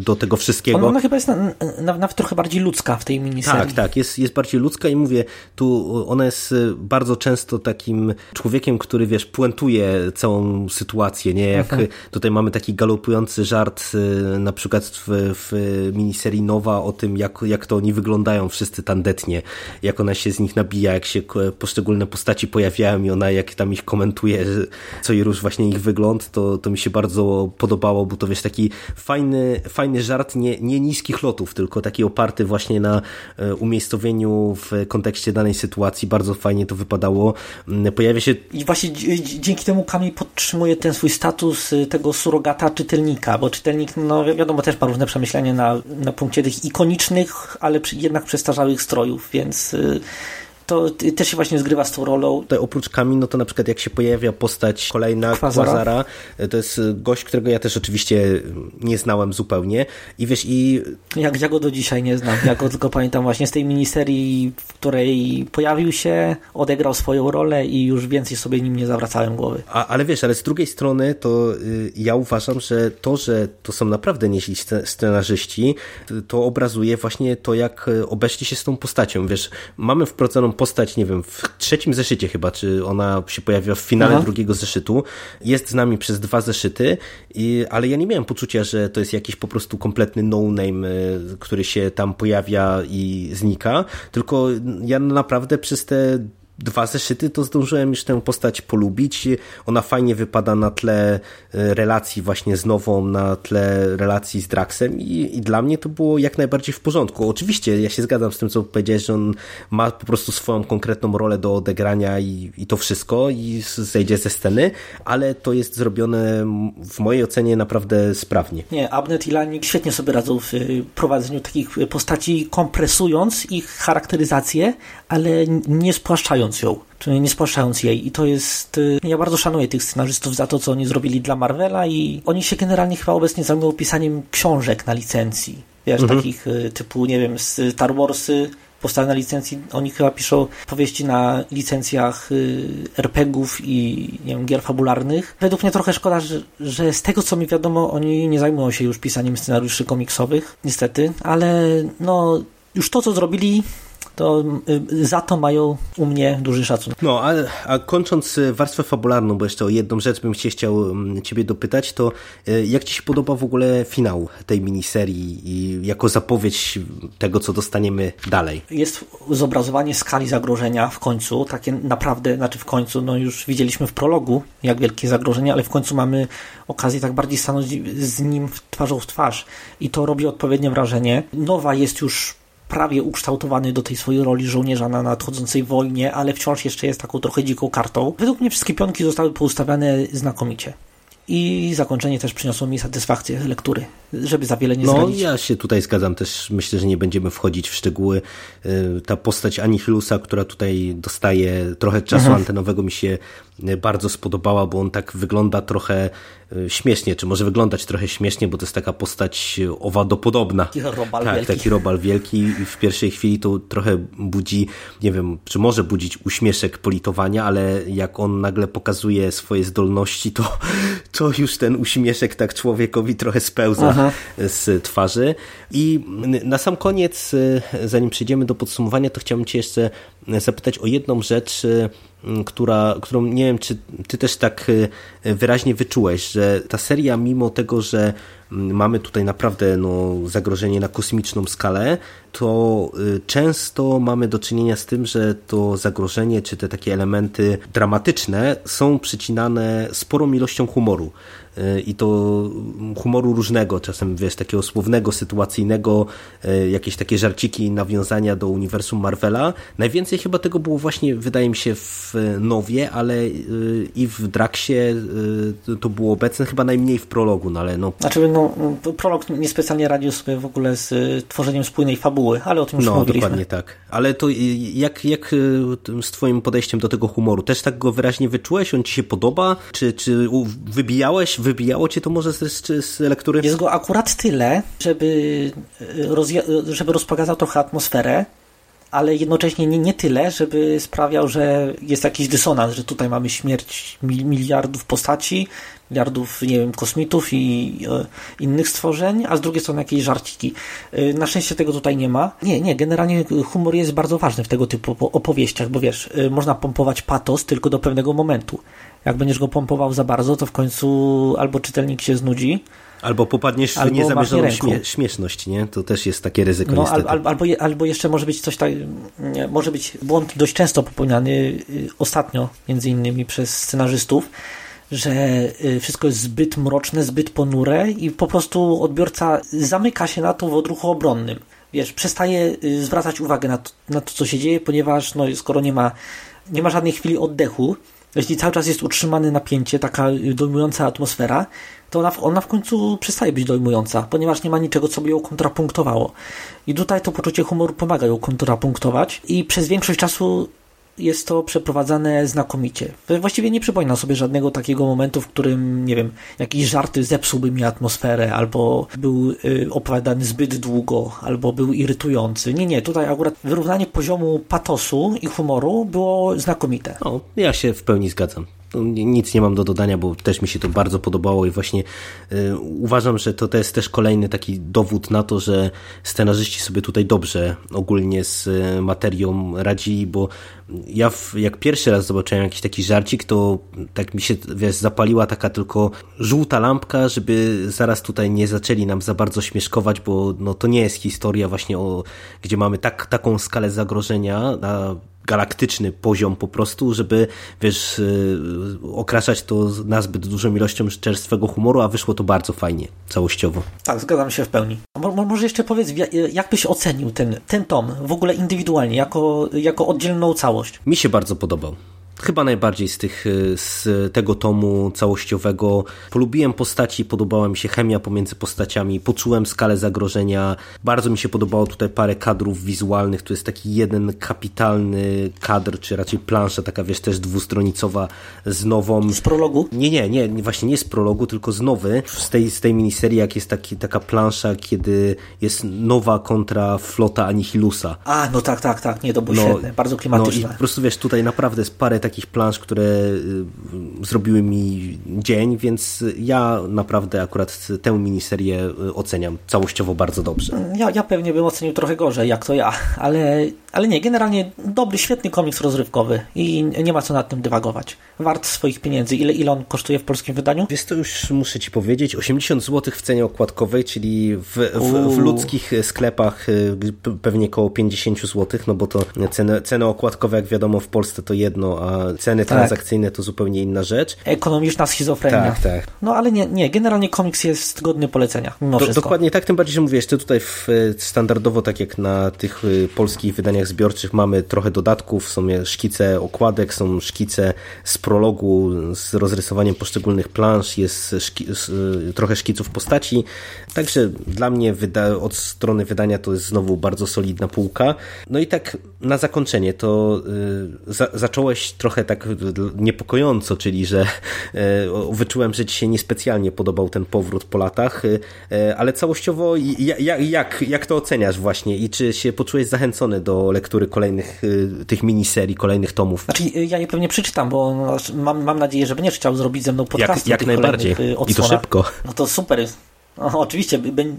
Speaker 1: do tego wszystkiego.
Speaker 2: Ona, ona chyba jest na, na, nawet trochę bardziej ludzka w tej miniserii.
Speaker 1: Tak, tak, jest, jest bardziej ludzka i mówię, tu ona jest y, bardzo często takim człowiekiem, który wiesz, puentuje całą sytuację, nie? Jak
Speaker 2: Mhm.
Speaker 1: tutaj mamy taki galopujący żart y, na przykład w, w miniserii Nowa o tym, jak, jak to oni wyglądają wszyscy tandetnie, jak ona się z nich nabija, jak się poszczególne postaci pojawiają i ona jak tam ich komentuje, co i róż właśnie ich wygląd, to, to mi się bardzo podobało, bo to wiesz, taki fajny, fajny żart, nie, nie niskich lotów, tylko taki oparty właśnie na e, umiejscowieniu w kontekście danej sytuacji. Bardzo fajnie to wypadało. Mm, Pojawia się
Speaker 2: I właśnie dzi- dzi- dzięki temu Kami podtrzymuje ten swój status y, tego surogata czytelnika, bo czytelnik, no wi- wiadomo, też ma różne przemyślenia na, na punkcie tych ikonicznych, ale przy, jednak przestarzałych strojów, więc y, to też się właśnie zgrywa z tą rolą.
Speaker 1: tutaj oprócz Kami, no to na przykład jak się pojawia postać kolejna,
Speaker 2: Quasara.
Speaker 1: Quasara, e, to jest e, gość, którego ja też oczywiście nie znałem zupełnie i wiesz, i
Speaker 2: Jak ja go do dzisiaj nie znam, ja go tylko pamiętam właśnie z tej miniserii, w której pojawił się, odegrał swoją rolę i już więcej sobie nim nie zawracałem głowy.
Speaker 1: A, ale wiesz, ale z drugiej strony to y, ja uważam, że to, że to są naprawdę nieźli sce- scenarzyści, to obrazuje właśnie to, jak y, obeszli się z tą postacią. Wiesz, mamy wprowadzoną postać, nie wiem, w trzecim zeszycie chyba, czy ona się pojawia w finale
Speaker 2: Aha.
Speaker 1: drugiego zeszytu, jest z nami przez dwa zeszyty, i, ale ja nie miałem poczucia, że to jest jakiś po prostu kompletny no-name, y, który się tam pojawia i znika, tylko ja naprawdę przez te dwa zeszyty, to zdążyłem już tę postać polubić. Ona fajnie wypada na tle e, relacji właśnie z Nową, na tle relacji z Draxem i, i dla mnie to było jak najbardziej w porządku. Oczywiście ja się zgadzam z tym, co powiedziałeś, że on ma po prostu swoją konkretną rolę do odegrania i, i to wszystko i zejdzie ze sceny, ale to jest zrobione w mojej ocenie naprawdę sprawnie.
Speaker 2: Nie, Abnet i Lanik świetnie sobie radzą w y, prowadzeniu takich postaci, kompresując ich charakteryzację, ale nie spłaszczając ją. Czyli nie spłaszczając jej. I to jest. y, Ja bardzo szanuję tych scenarzystów za to, co oni zrobili dla Marvela, i oni się generalnie chyba obecnie zajmują pisaniem książek na licencji. Wiesz, takich y, typu, nie wiem, Star Warsy. Powstały na licencji, oni chyba piszą powieści na licencjach y, RPG-ów i nie wiem, gier fabularnych. Według mnie trochę szkoda, że, że z tego co mi wiadomo, oni nie zajmują się już pisaniem scenariuszy komiksowych, niestety, ale no już to co zrobili, to y, za to mają u mnie duży szacunek.
Speaker 1: No, a, a kończąc y, warstwę fabularną, bo jeszcze o jedną rzecz bym się chciał mm, ciebie dopytać, to y, jak ci się podoba w ogóle finał tej miniserii i jako zapowiedź tego, co dostaniemy dalej?
Speaker 2: Jest zobrazowanie skali zagrożenia w końcu, takie naprawdę, znaczy w końcu, no już widzieliśmy w prologu, jak wielkie zagrożenie, ale w końcu mamy okazję tak bardziej stanąć z nim twarzą w twarz i to robi odpowiednie wrażenie. Nowa jest już prawie ukształtowany do tej swojej roli żołnierza na nadchodzącej wojnie, ale wciąż jeszcze jest taką trochę dziką kartą. Według mnie wszystkie pionki zostały poustawiane znakomicie. I zakończenie też przyniosło mi satysfakcję lektury, żeby za wiele nie
Speaker 1: No,
Speaker 2: zdradzić.
Speaker 1: ja się tutaj zgadzam też. Myślę, że nie będziemy wchodzić w szczegóły. Y, Ta postać Anihilusa, która tutaj dostaje trochę czasu
Speaker 2: Mhm.
Speaker 1: antenowego, mi się y, bardzo spodobała, bo on tak wygląda trochę y, śmiesznie, czy może wyglądać trochę śmiesznie, bo to jest taka postać owadopodobna.
Speaker 2: Taki robal
Speaker 1: tak,
Speaker 2: wielki.
Speaker 1: taki robal wielki i w pierwszej chwili to trochę budzi, nie wiem, czy może budzić uśmieszek politowania, ale jak on nagle pokazuje swoje zdolności, to, to już ten uśmieszek tak człowiekowi trochę spełza z twarzy. I na sam koniec, y, zanim przejdziemy do podsumowania, to chciałbym Cię jeszcze zapytać o jedną rzecz, y, która, którą nie wiem, czy Ty też tak y, wyraźnie wyczułeś, że ta seria, mimo tego, że mamy tutaj naprawdę no, zagrożenie na kosmiczną skalę, to y, często mamy do czynienia z tym, że to zagrożenie, czy te takie elementy dramatyczne są przycinane sporą ilością humoru. Y, I to humoru różnego, czasem wiesz, takiego słownego, sytuacyjnego, y, jakieś takie żarciki, nawiązania do uniwersum Marvela. Najwięcej chyba tego było właśnie, wydaje mi się, w Nowie, ale i w Draxie to było obecne, chyba najmniej w prologu, no ale no
Speaker 2: Znaczy, no, no, prolog niespecjalnie radził sobie w ogóle z y, tworzeniem spójnej fabuły, ale o tym już
Speaker 1: no,
Speaker 2: mówiliśmy.
Speaker 1: dokładnie tak. Ale to jak, jak y, z twoim podejściem do tego humoru? Też tak go wyraźnie wyczułeś? On ci się podoba? Czy, czy wybijałeś? Wybijało cię to może z, z, lektury?
Speaker 2: Jest go akurat tyle, żeby, y, żeby rozpagazał trochę atmosferę, ale jednocześnie nie, nie tyle, żeby sprawiał, że jest jakiś dysonans, że tutaj mamy śmierć mil- miliardów postaci, miliardów, nie wiem, kosmitów i e, innych stworzeń, a z drugiej strony jakieś żarciki. E, Na szczęście tego tutaj nie ma. Nie, nie, generalnie humor jest bardzo ważny w tego typu opo- opowieściach, bo wiesz, e, można pompować patos tylko do pewnego momentu. Jak będziesz go pompował za bardzo, to w końcu albo czytelnik się znudzi,
Speaker 1: Albo popadniesz
Speaker 2: Albo
Speaker 1: w niezamierzoną śmie śmieszność, nie? To też jest takie ryzyko
Speaker 2: No,
Speaker 1: niestety.
Speaker 2: al, al, albo, albo jeszcze może być coś tak, może być błąd dość często popełniany y, ostatnio, między innymi przez scenarzystów, że y, wszystko jest zbyt mroczne, zbyt ponure i po prostu odbiorca zamyka się na to w odruchu obronnym. Wiesz, przestaje y, zwracać uwagę na to, na to co się dzieje, ponieważ no, skoro nie ma, nie ma żadnej chwili oddechu, jeśli cały czas jest utrzymane napięcie, taka dojmująca atmosfera, to ona, w- ona w końcu przestaje być dojmująca, ponieważ nie ma niczego, co by ją kontrapunktowało. I tutaj to poczucie humoru pomaga ją kontrapunktować i przez większość czasu jest to przeprowadzane znakomicie. Właściwie nie przypominam sobie żadnego takiego momentu, w którym, nie wiem, jakiś żarty zepsułby mi atmosferę, albo był y, opowiadany zbyt długo, albo był irytujący. Nie, nie, tutaj akurat wyrównanie poziomu patosu i humoru było znakomite.
Speaker 1: No, ja się w pełni zgadzam. No, ni- Nic nie mam do dodania, bo też mi się to bardzo podobało i właśnie y, uważam, że to, to jest też kolejny taki dowód na to, że scenarzyści sobie tutaj dobrze ogólnie z y, materią radzili, bo ja w, jak pierwszy raz zobaczyłem jakiś taki żarcik, to tak mi się wiesz, zapaliła taka tylko żółta lampka, żeby zaraz tutaj nie zaczęli nam za bardzo śmieszkować, bo no, to nie jest historia właśnie o, gdzie mamy tak, taką skalę zagrożenia na galaktyczny poziom po prostu, żeby wiesz, yy, okraszać to nazbyt dużą ilością czerstwego humoru, a wyszło to bardzo fajnie, całościowo.
Speaker 2: Tak, zgadzam się w pełni. Mo, mo- może jeszcze powiedz, wia- jak byś ocenił ten, ten tom w ogóle indywidualnie, jako, jako oddzielną całość?
Speaker 1: Mi się bardzo podobał. Chyba najbardziej z, tych, y, z tego tomu całościowego. Polubiłem postaci, podobała mi się chemia pomiędzy postaciami, poczułem skalę zagrożenia. Bardzo mi się podobało tutaj parę kadrów wizualnych. Tu jest taki jeden kapitalny kadr, czy raczej plansza, taka wiesz, też dwustronicowa z nową.
Speaker 2: Z prologu?
Speaker 1: Nie, nie, nie, nie, właśnie nie z prologu, tylko z nowy. Z tej, z tej miniserii, jak jest taki, taka plansza, kiedy jest nowa kontra flota Anihilusa.
Speaker 2: A, no tak, tak, tak, nie, to było świetne, bardzo
Speaker 1: No i
Speaker 2: klimatyczne.
Speaker 1: po prostu wiesz, tutaj naprawdę jest parę takich plansz, które y, zrobiły mi dzień, więc ja naprawdę akurat tę miniserię y, oceniam całościowo bardzo dobrze.
Speaker 2: Ja, ja pewnie bym ocenił trochę gorzej, jak to ja, ale, ale nie, generalnie dobry, świetny komiks rozrywkowy i nie ma co nad tym dywagować. Wart swoich pieniędzy. Ile, ile on kosztuje w polskim wydaniu?
Speaker 1: Wiesz, to już muszę ci powiedzieć, 80 zł w cenie okładkowej, czyli w, w, w ludzkich sklepach y, pewnie około 50 zł, no bo to ceny, ceny okładkowe, jak wiadomo, w Polsce to jedno, a ceny
Speaker 2: Tak.
Speaker 1: transakcyjne to zupełnie inna rzecz.
Speaker 2: Ekonomiczna schizofrenia.
Speaker 1: Tak, tak.
Speaker 2: No ale nie, nie, generalnie komiks jest godny polecenia, mimo
Speaker 1: Do,
Speaker 2: wszystko.
Speaker 1: dokładnie tak, tym bardziej, że mówię, jeszcze tutaj w, standardowo, tak jak na tych y, polskich wydaniach zbiorczych, mamy trochę dodatków, są szkice okładek, są szkice z prologu, z rozrysowaniem poszczególnych plansz, jest szki, y, trochę szkiców postaci, także dla mnie wyda, od strony wydania to jest znowu bardzo solidna półka. No i tak na zakończenie to za, zacząłeś trochę tak niepokojąco, czyli że o- wyczułem, że ci się niespecjalnie podobał ten powrót po latach, y, ale całościowo i- ja- ja- jak, jak to oceniasz właśnie i czy się poczułeś zachęcony do lektury kolejnych y, tych miniserii, kolejnych tomów?
Speaker 2: Znaczy, ja je pewnie przeczytam, bo no, mam, mam nadzieję, że będziesz chciał zrobić ze mną podcast.
Speaker 1: Jak, jak najbardziej i to szybko.
Speaker 2: No to super. Oczywiście,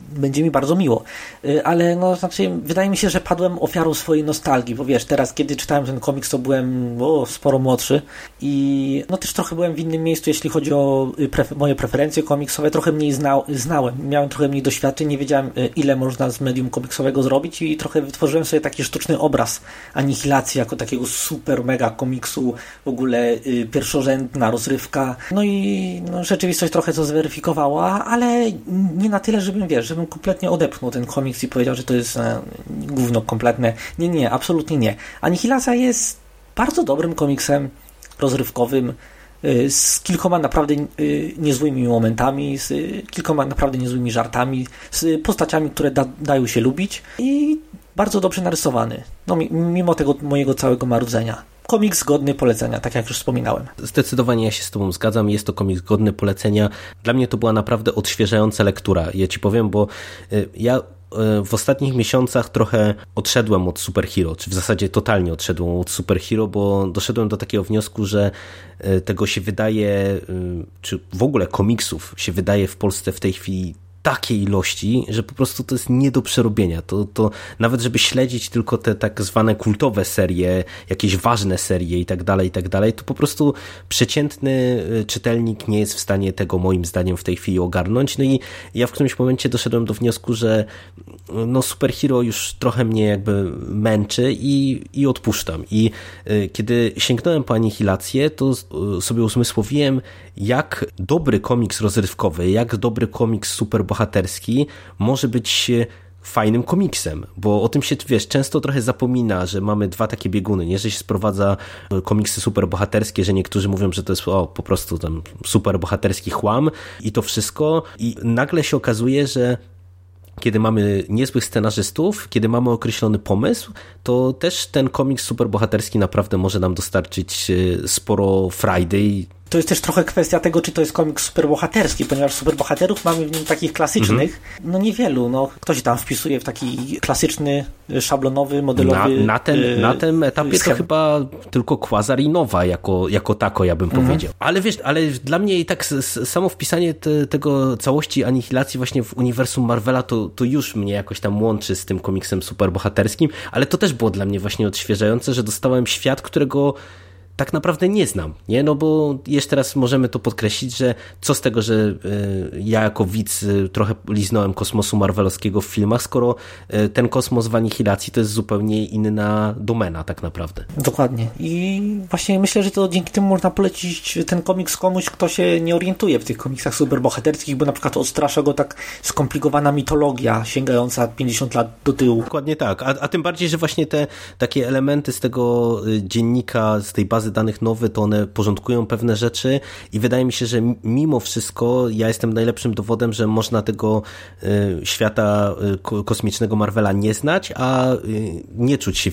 Speaker 2: będzie mi bardzo miło. Y, Ale no, znaczy, wydaje mi się, że padłem ofiarą swojej nostalgii, bo wiesz, teraz kiedy czytałem ten komiks, to byłem o, sporo młodszy i no też trochę byłem w innym miejscu, jeśli chodzi o y, pref moje preferencje komiksowe, trochę mniej znał, znałem, miałem trochę mniej doświadczeń, nie wiedziałem y, ile można z medium komiksowego zrobić i trochę wytworzyłem sobie taki sztuczny obraz anihilacji jako takiego super mega komiksu, w ogóle y, pierwszorzędna rozrywka. No i no, rzeczywistość trochę to zweryfikowała, ale nie na tyle, żebym wiesz, żebym kompletnie odepchnął ten komiks i powiedział, że to jest e, gówno kompletne. Nie, nie, absolutnie nie. Anihilacja jest bardzo dobrym komiksem rozrywkowym, y, z kilkoma naprawdę y, niezłymi momentami, z kilkoma naprawdę niezłymi żartami, z postaciami, które da, dają się lubić i bardzo dobrze narysowany, no, mimo tego mojego całego marudzenia. Komiks godny polecenia, tak jak już wspominałem.
Speaker 1: Zdecydowanie ja się z Tobą zgadzam, jest to komiks godny polecenia. Dla mnie to była naprawdę odświeżająca lektura. Ja Ci powiem, bo ja E, w ostatnich miesiącach trochę odszedłem od superhero, czy w zasadzie totalnie odszedłem od superhero, bo doszedłem do takiego wniosku, że e, tego się wydaje, czy w ogóle komiksów się wydaje w Polsce w tej chwili takiej ilości, że po prostu to jest nie do przerobienia. To, to nawet żeby śledzić tylko te tak zwane kultowe serie, jakieś ważne serie i tak dalej, i tak dalej, to po prostu przeciętny y, czytelnik nie jest w stanie tego moim zdaniem w tej chwili ogarnąć. No i ja w którymś momencie doszedłem do wniosku, że no superhero już trochę mnie jakby męczy i, i odpuszczam. I y, kiedy sięgnąłem po Anihilację, to y, sobie uzmysłowiłem, jak dobry komiks rozrywkowy, jak dobry komiks superbohaterski może być fajnym komiksem, bo o tym się, wiesz, często trochę zapomina, że mamy dwa takie bieguny, nie, że się sprowadza komiksy superbohaterskie, że niektórzy mówią, że to jest o, po prostu tam superbohaterski chłam i to wszystko. I nagle się okazuje, że kiedy mamy niezłych scenarzystów, kiedy mamy określony pomysł, to też ten komiks superbohaterski naprawdę może nam dostarczyć e, sporo frajdy
Speaker 2: to jest też trochę kwestia tego, czy to jest komiks superbohaterski, ponieważ superbohaterów mamy w nim takich klasycznych, mhm. no niewielu. No, ktoś tam wpisuje w taki klasyczny, szablonowy, modelowy...
Speaker 1: Na, na, ten, yy, na tym etapie to chyba tylko Quasar i Nowa jako, jako tako, ja bym mhm. powiedział. Ale wiesz, ale dla mnie i tak samo wpisanie te, tego całości anihilacji właśnie w uniwersum Marvela to, to już mnie jakoś tam łączy z tym komiksem superbohaterskim, ale to też było dla mnie właśnie odświeżające, że dostałem świat, którego tak naprawdę nie znam, nie? No bo jeszcze raz możemy to podkreślić, że co z tego, że e, ja jako widz e, trochę liznąłem kosmosu marvelowskiego w filmach, skoro e, ten kosmos w anihilacji to jest zupełnie inna domena tak naprawdę.
Speaker 2: Dokładnie. I właśnie myślę, że to dzięki temu można polecić ten komiks komuś, kto się nie orientuje w tych komiksach superbohaterskich, bo na przykład odstrasza go tak skomplikowana mitologia sięgająca 50 lat do tyłu.
Speaker 1: Dokładnie tak. A, a tym bardziej, że właśnie te takie elementy z tego dziennika, z tej bazy danych nowy, to one porządkują pewne rzeczy i wydaje mi się, że mimo wszystko ja jestem najlepszym dowodem, że można tego y, świata y, kosmicznego Marvela nie znać, a y, nie czuć się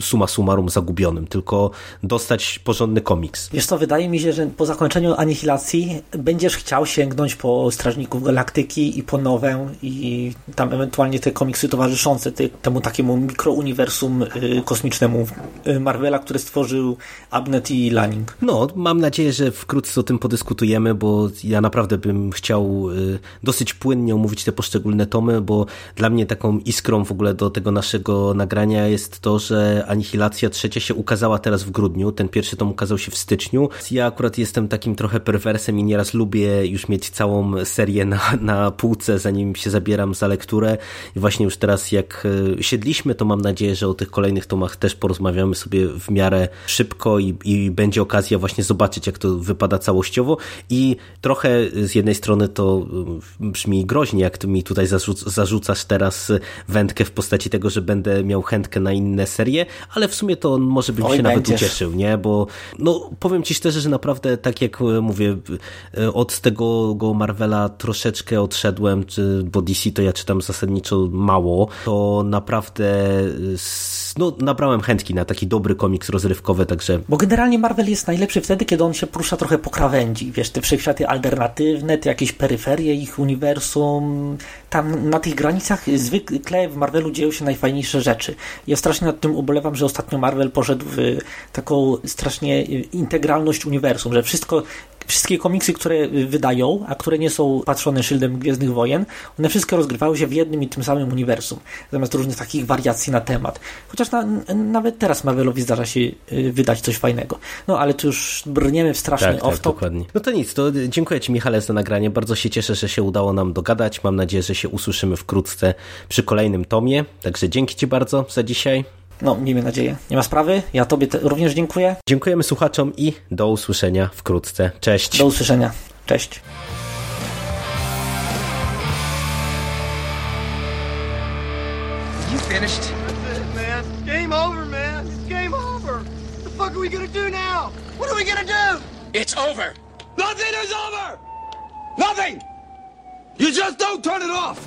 Speaker 1: suma summarum zagubionym, tylko dostać porządny komiks.
Speaker 2: Wiesz co, wydaje mi się, że po zakończeniu Anihilacji będziesz chciał sięgnąć po Strażników Galaktyki i po Nowę i tam ewentualnie te komiksy towarzyszące temu takiemu mikrouniwersum kosmicznemu Marvela, który stworzył Abner i Lanning.
Speaker 1: No, mam nadzieję, że wkrótce o tym podyskutujemy, bo ja naprawdę bym chciał y, dosyć płynnie omówić te poszczególne tomy, bo dla mnie taką iskrą w ogóle do tego naszego nagrania jest to, że Anihilacja trzecia się ukazała teraz w grudniu, ten pierwszy tom ukazał się w styczniu. Ja akurat jestem takim trochę perwersem i nieraz lubię już mieć całą serię na, na półce, zanim się zabieram za lekturę i właśnie już teraz jak y, siedliśmy, to mam nadzieję, że o tych kolejnych tomach też porozmawiamy sobie w miarę szybko i, i będzie okazja właśnie zobaczyć, jak to wypada całościowo i trochę z jednej strony to mm, brzmi groźnie, jak ty mi tutaj zarzucasz teraz wędkę w postaci tego, że będę miał chętkę na inne serie, ale w sumie to może bym Oj, się będziesz. nawet ucieszył, nie? Bo no, powiem ci szczerze, że naprawdę tak jak mówię, od tego go Marvela troszeczkę odszedłem, czy, bo DC to ja czytam zasadniczo mało, to naprawdę no, nabrałem chętki na taki dobry komiks rozrywkowy, także...
Speaker 2: Bo generalnie Marvel jest najlepszy wtedy, kiedy on się porusza trochę po krawędzi. Wiesz, te wszechświaty alternatywne, te jakieś peryferie ich uniwersum. Tam na tych granicach zwykle w Marvelu dzieją się najfajniejsze rzeczy. Ja strasznie nad tym ubolewam, że ostatnio Marvel poszedł w taką strasznie integralność uniwersum, że wszystko wszystkie komiksy, które wydają, a które nie są patrzone szyldem Gwiezdnych Wojen, one wszystkie rozgrywały się w jednym i tym samym uniwersum, zamiast różnych takich wariacji na temat. Chociaż na, nawet teraz Marvelowi zdarza się y, wydać coś fajnego. No ale tu już brniemy w straszny tak, off-top. Tak,
Speaker 1: dokładnie. No to nic, to dziękuję Ci Michale za nagranie. Bardzo się cieszę, że się udało nam dogadać. Mam nadzieję, że się usłyszymy wkrótce przy kolejnym tomie. Także dzięki Ci bardzo za dzisiaj.
Speaker 2: No, miejmy nadzieję. Nie ma sprawy. Ja Tobie również dziękuję.
Speaker 1: Dziękujemy słuchaczom i do usłyszenia wkrótce. Cześć.
Speaker 2: Do usłyszenia. Cześć. You finished? That's it, man. Game over, man. It's game over. What the fuck are we gonna do now? What are we gonna do?
Speaker 3: It's over. Nothing is over. Nothing. You just don't turn it off.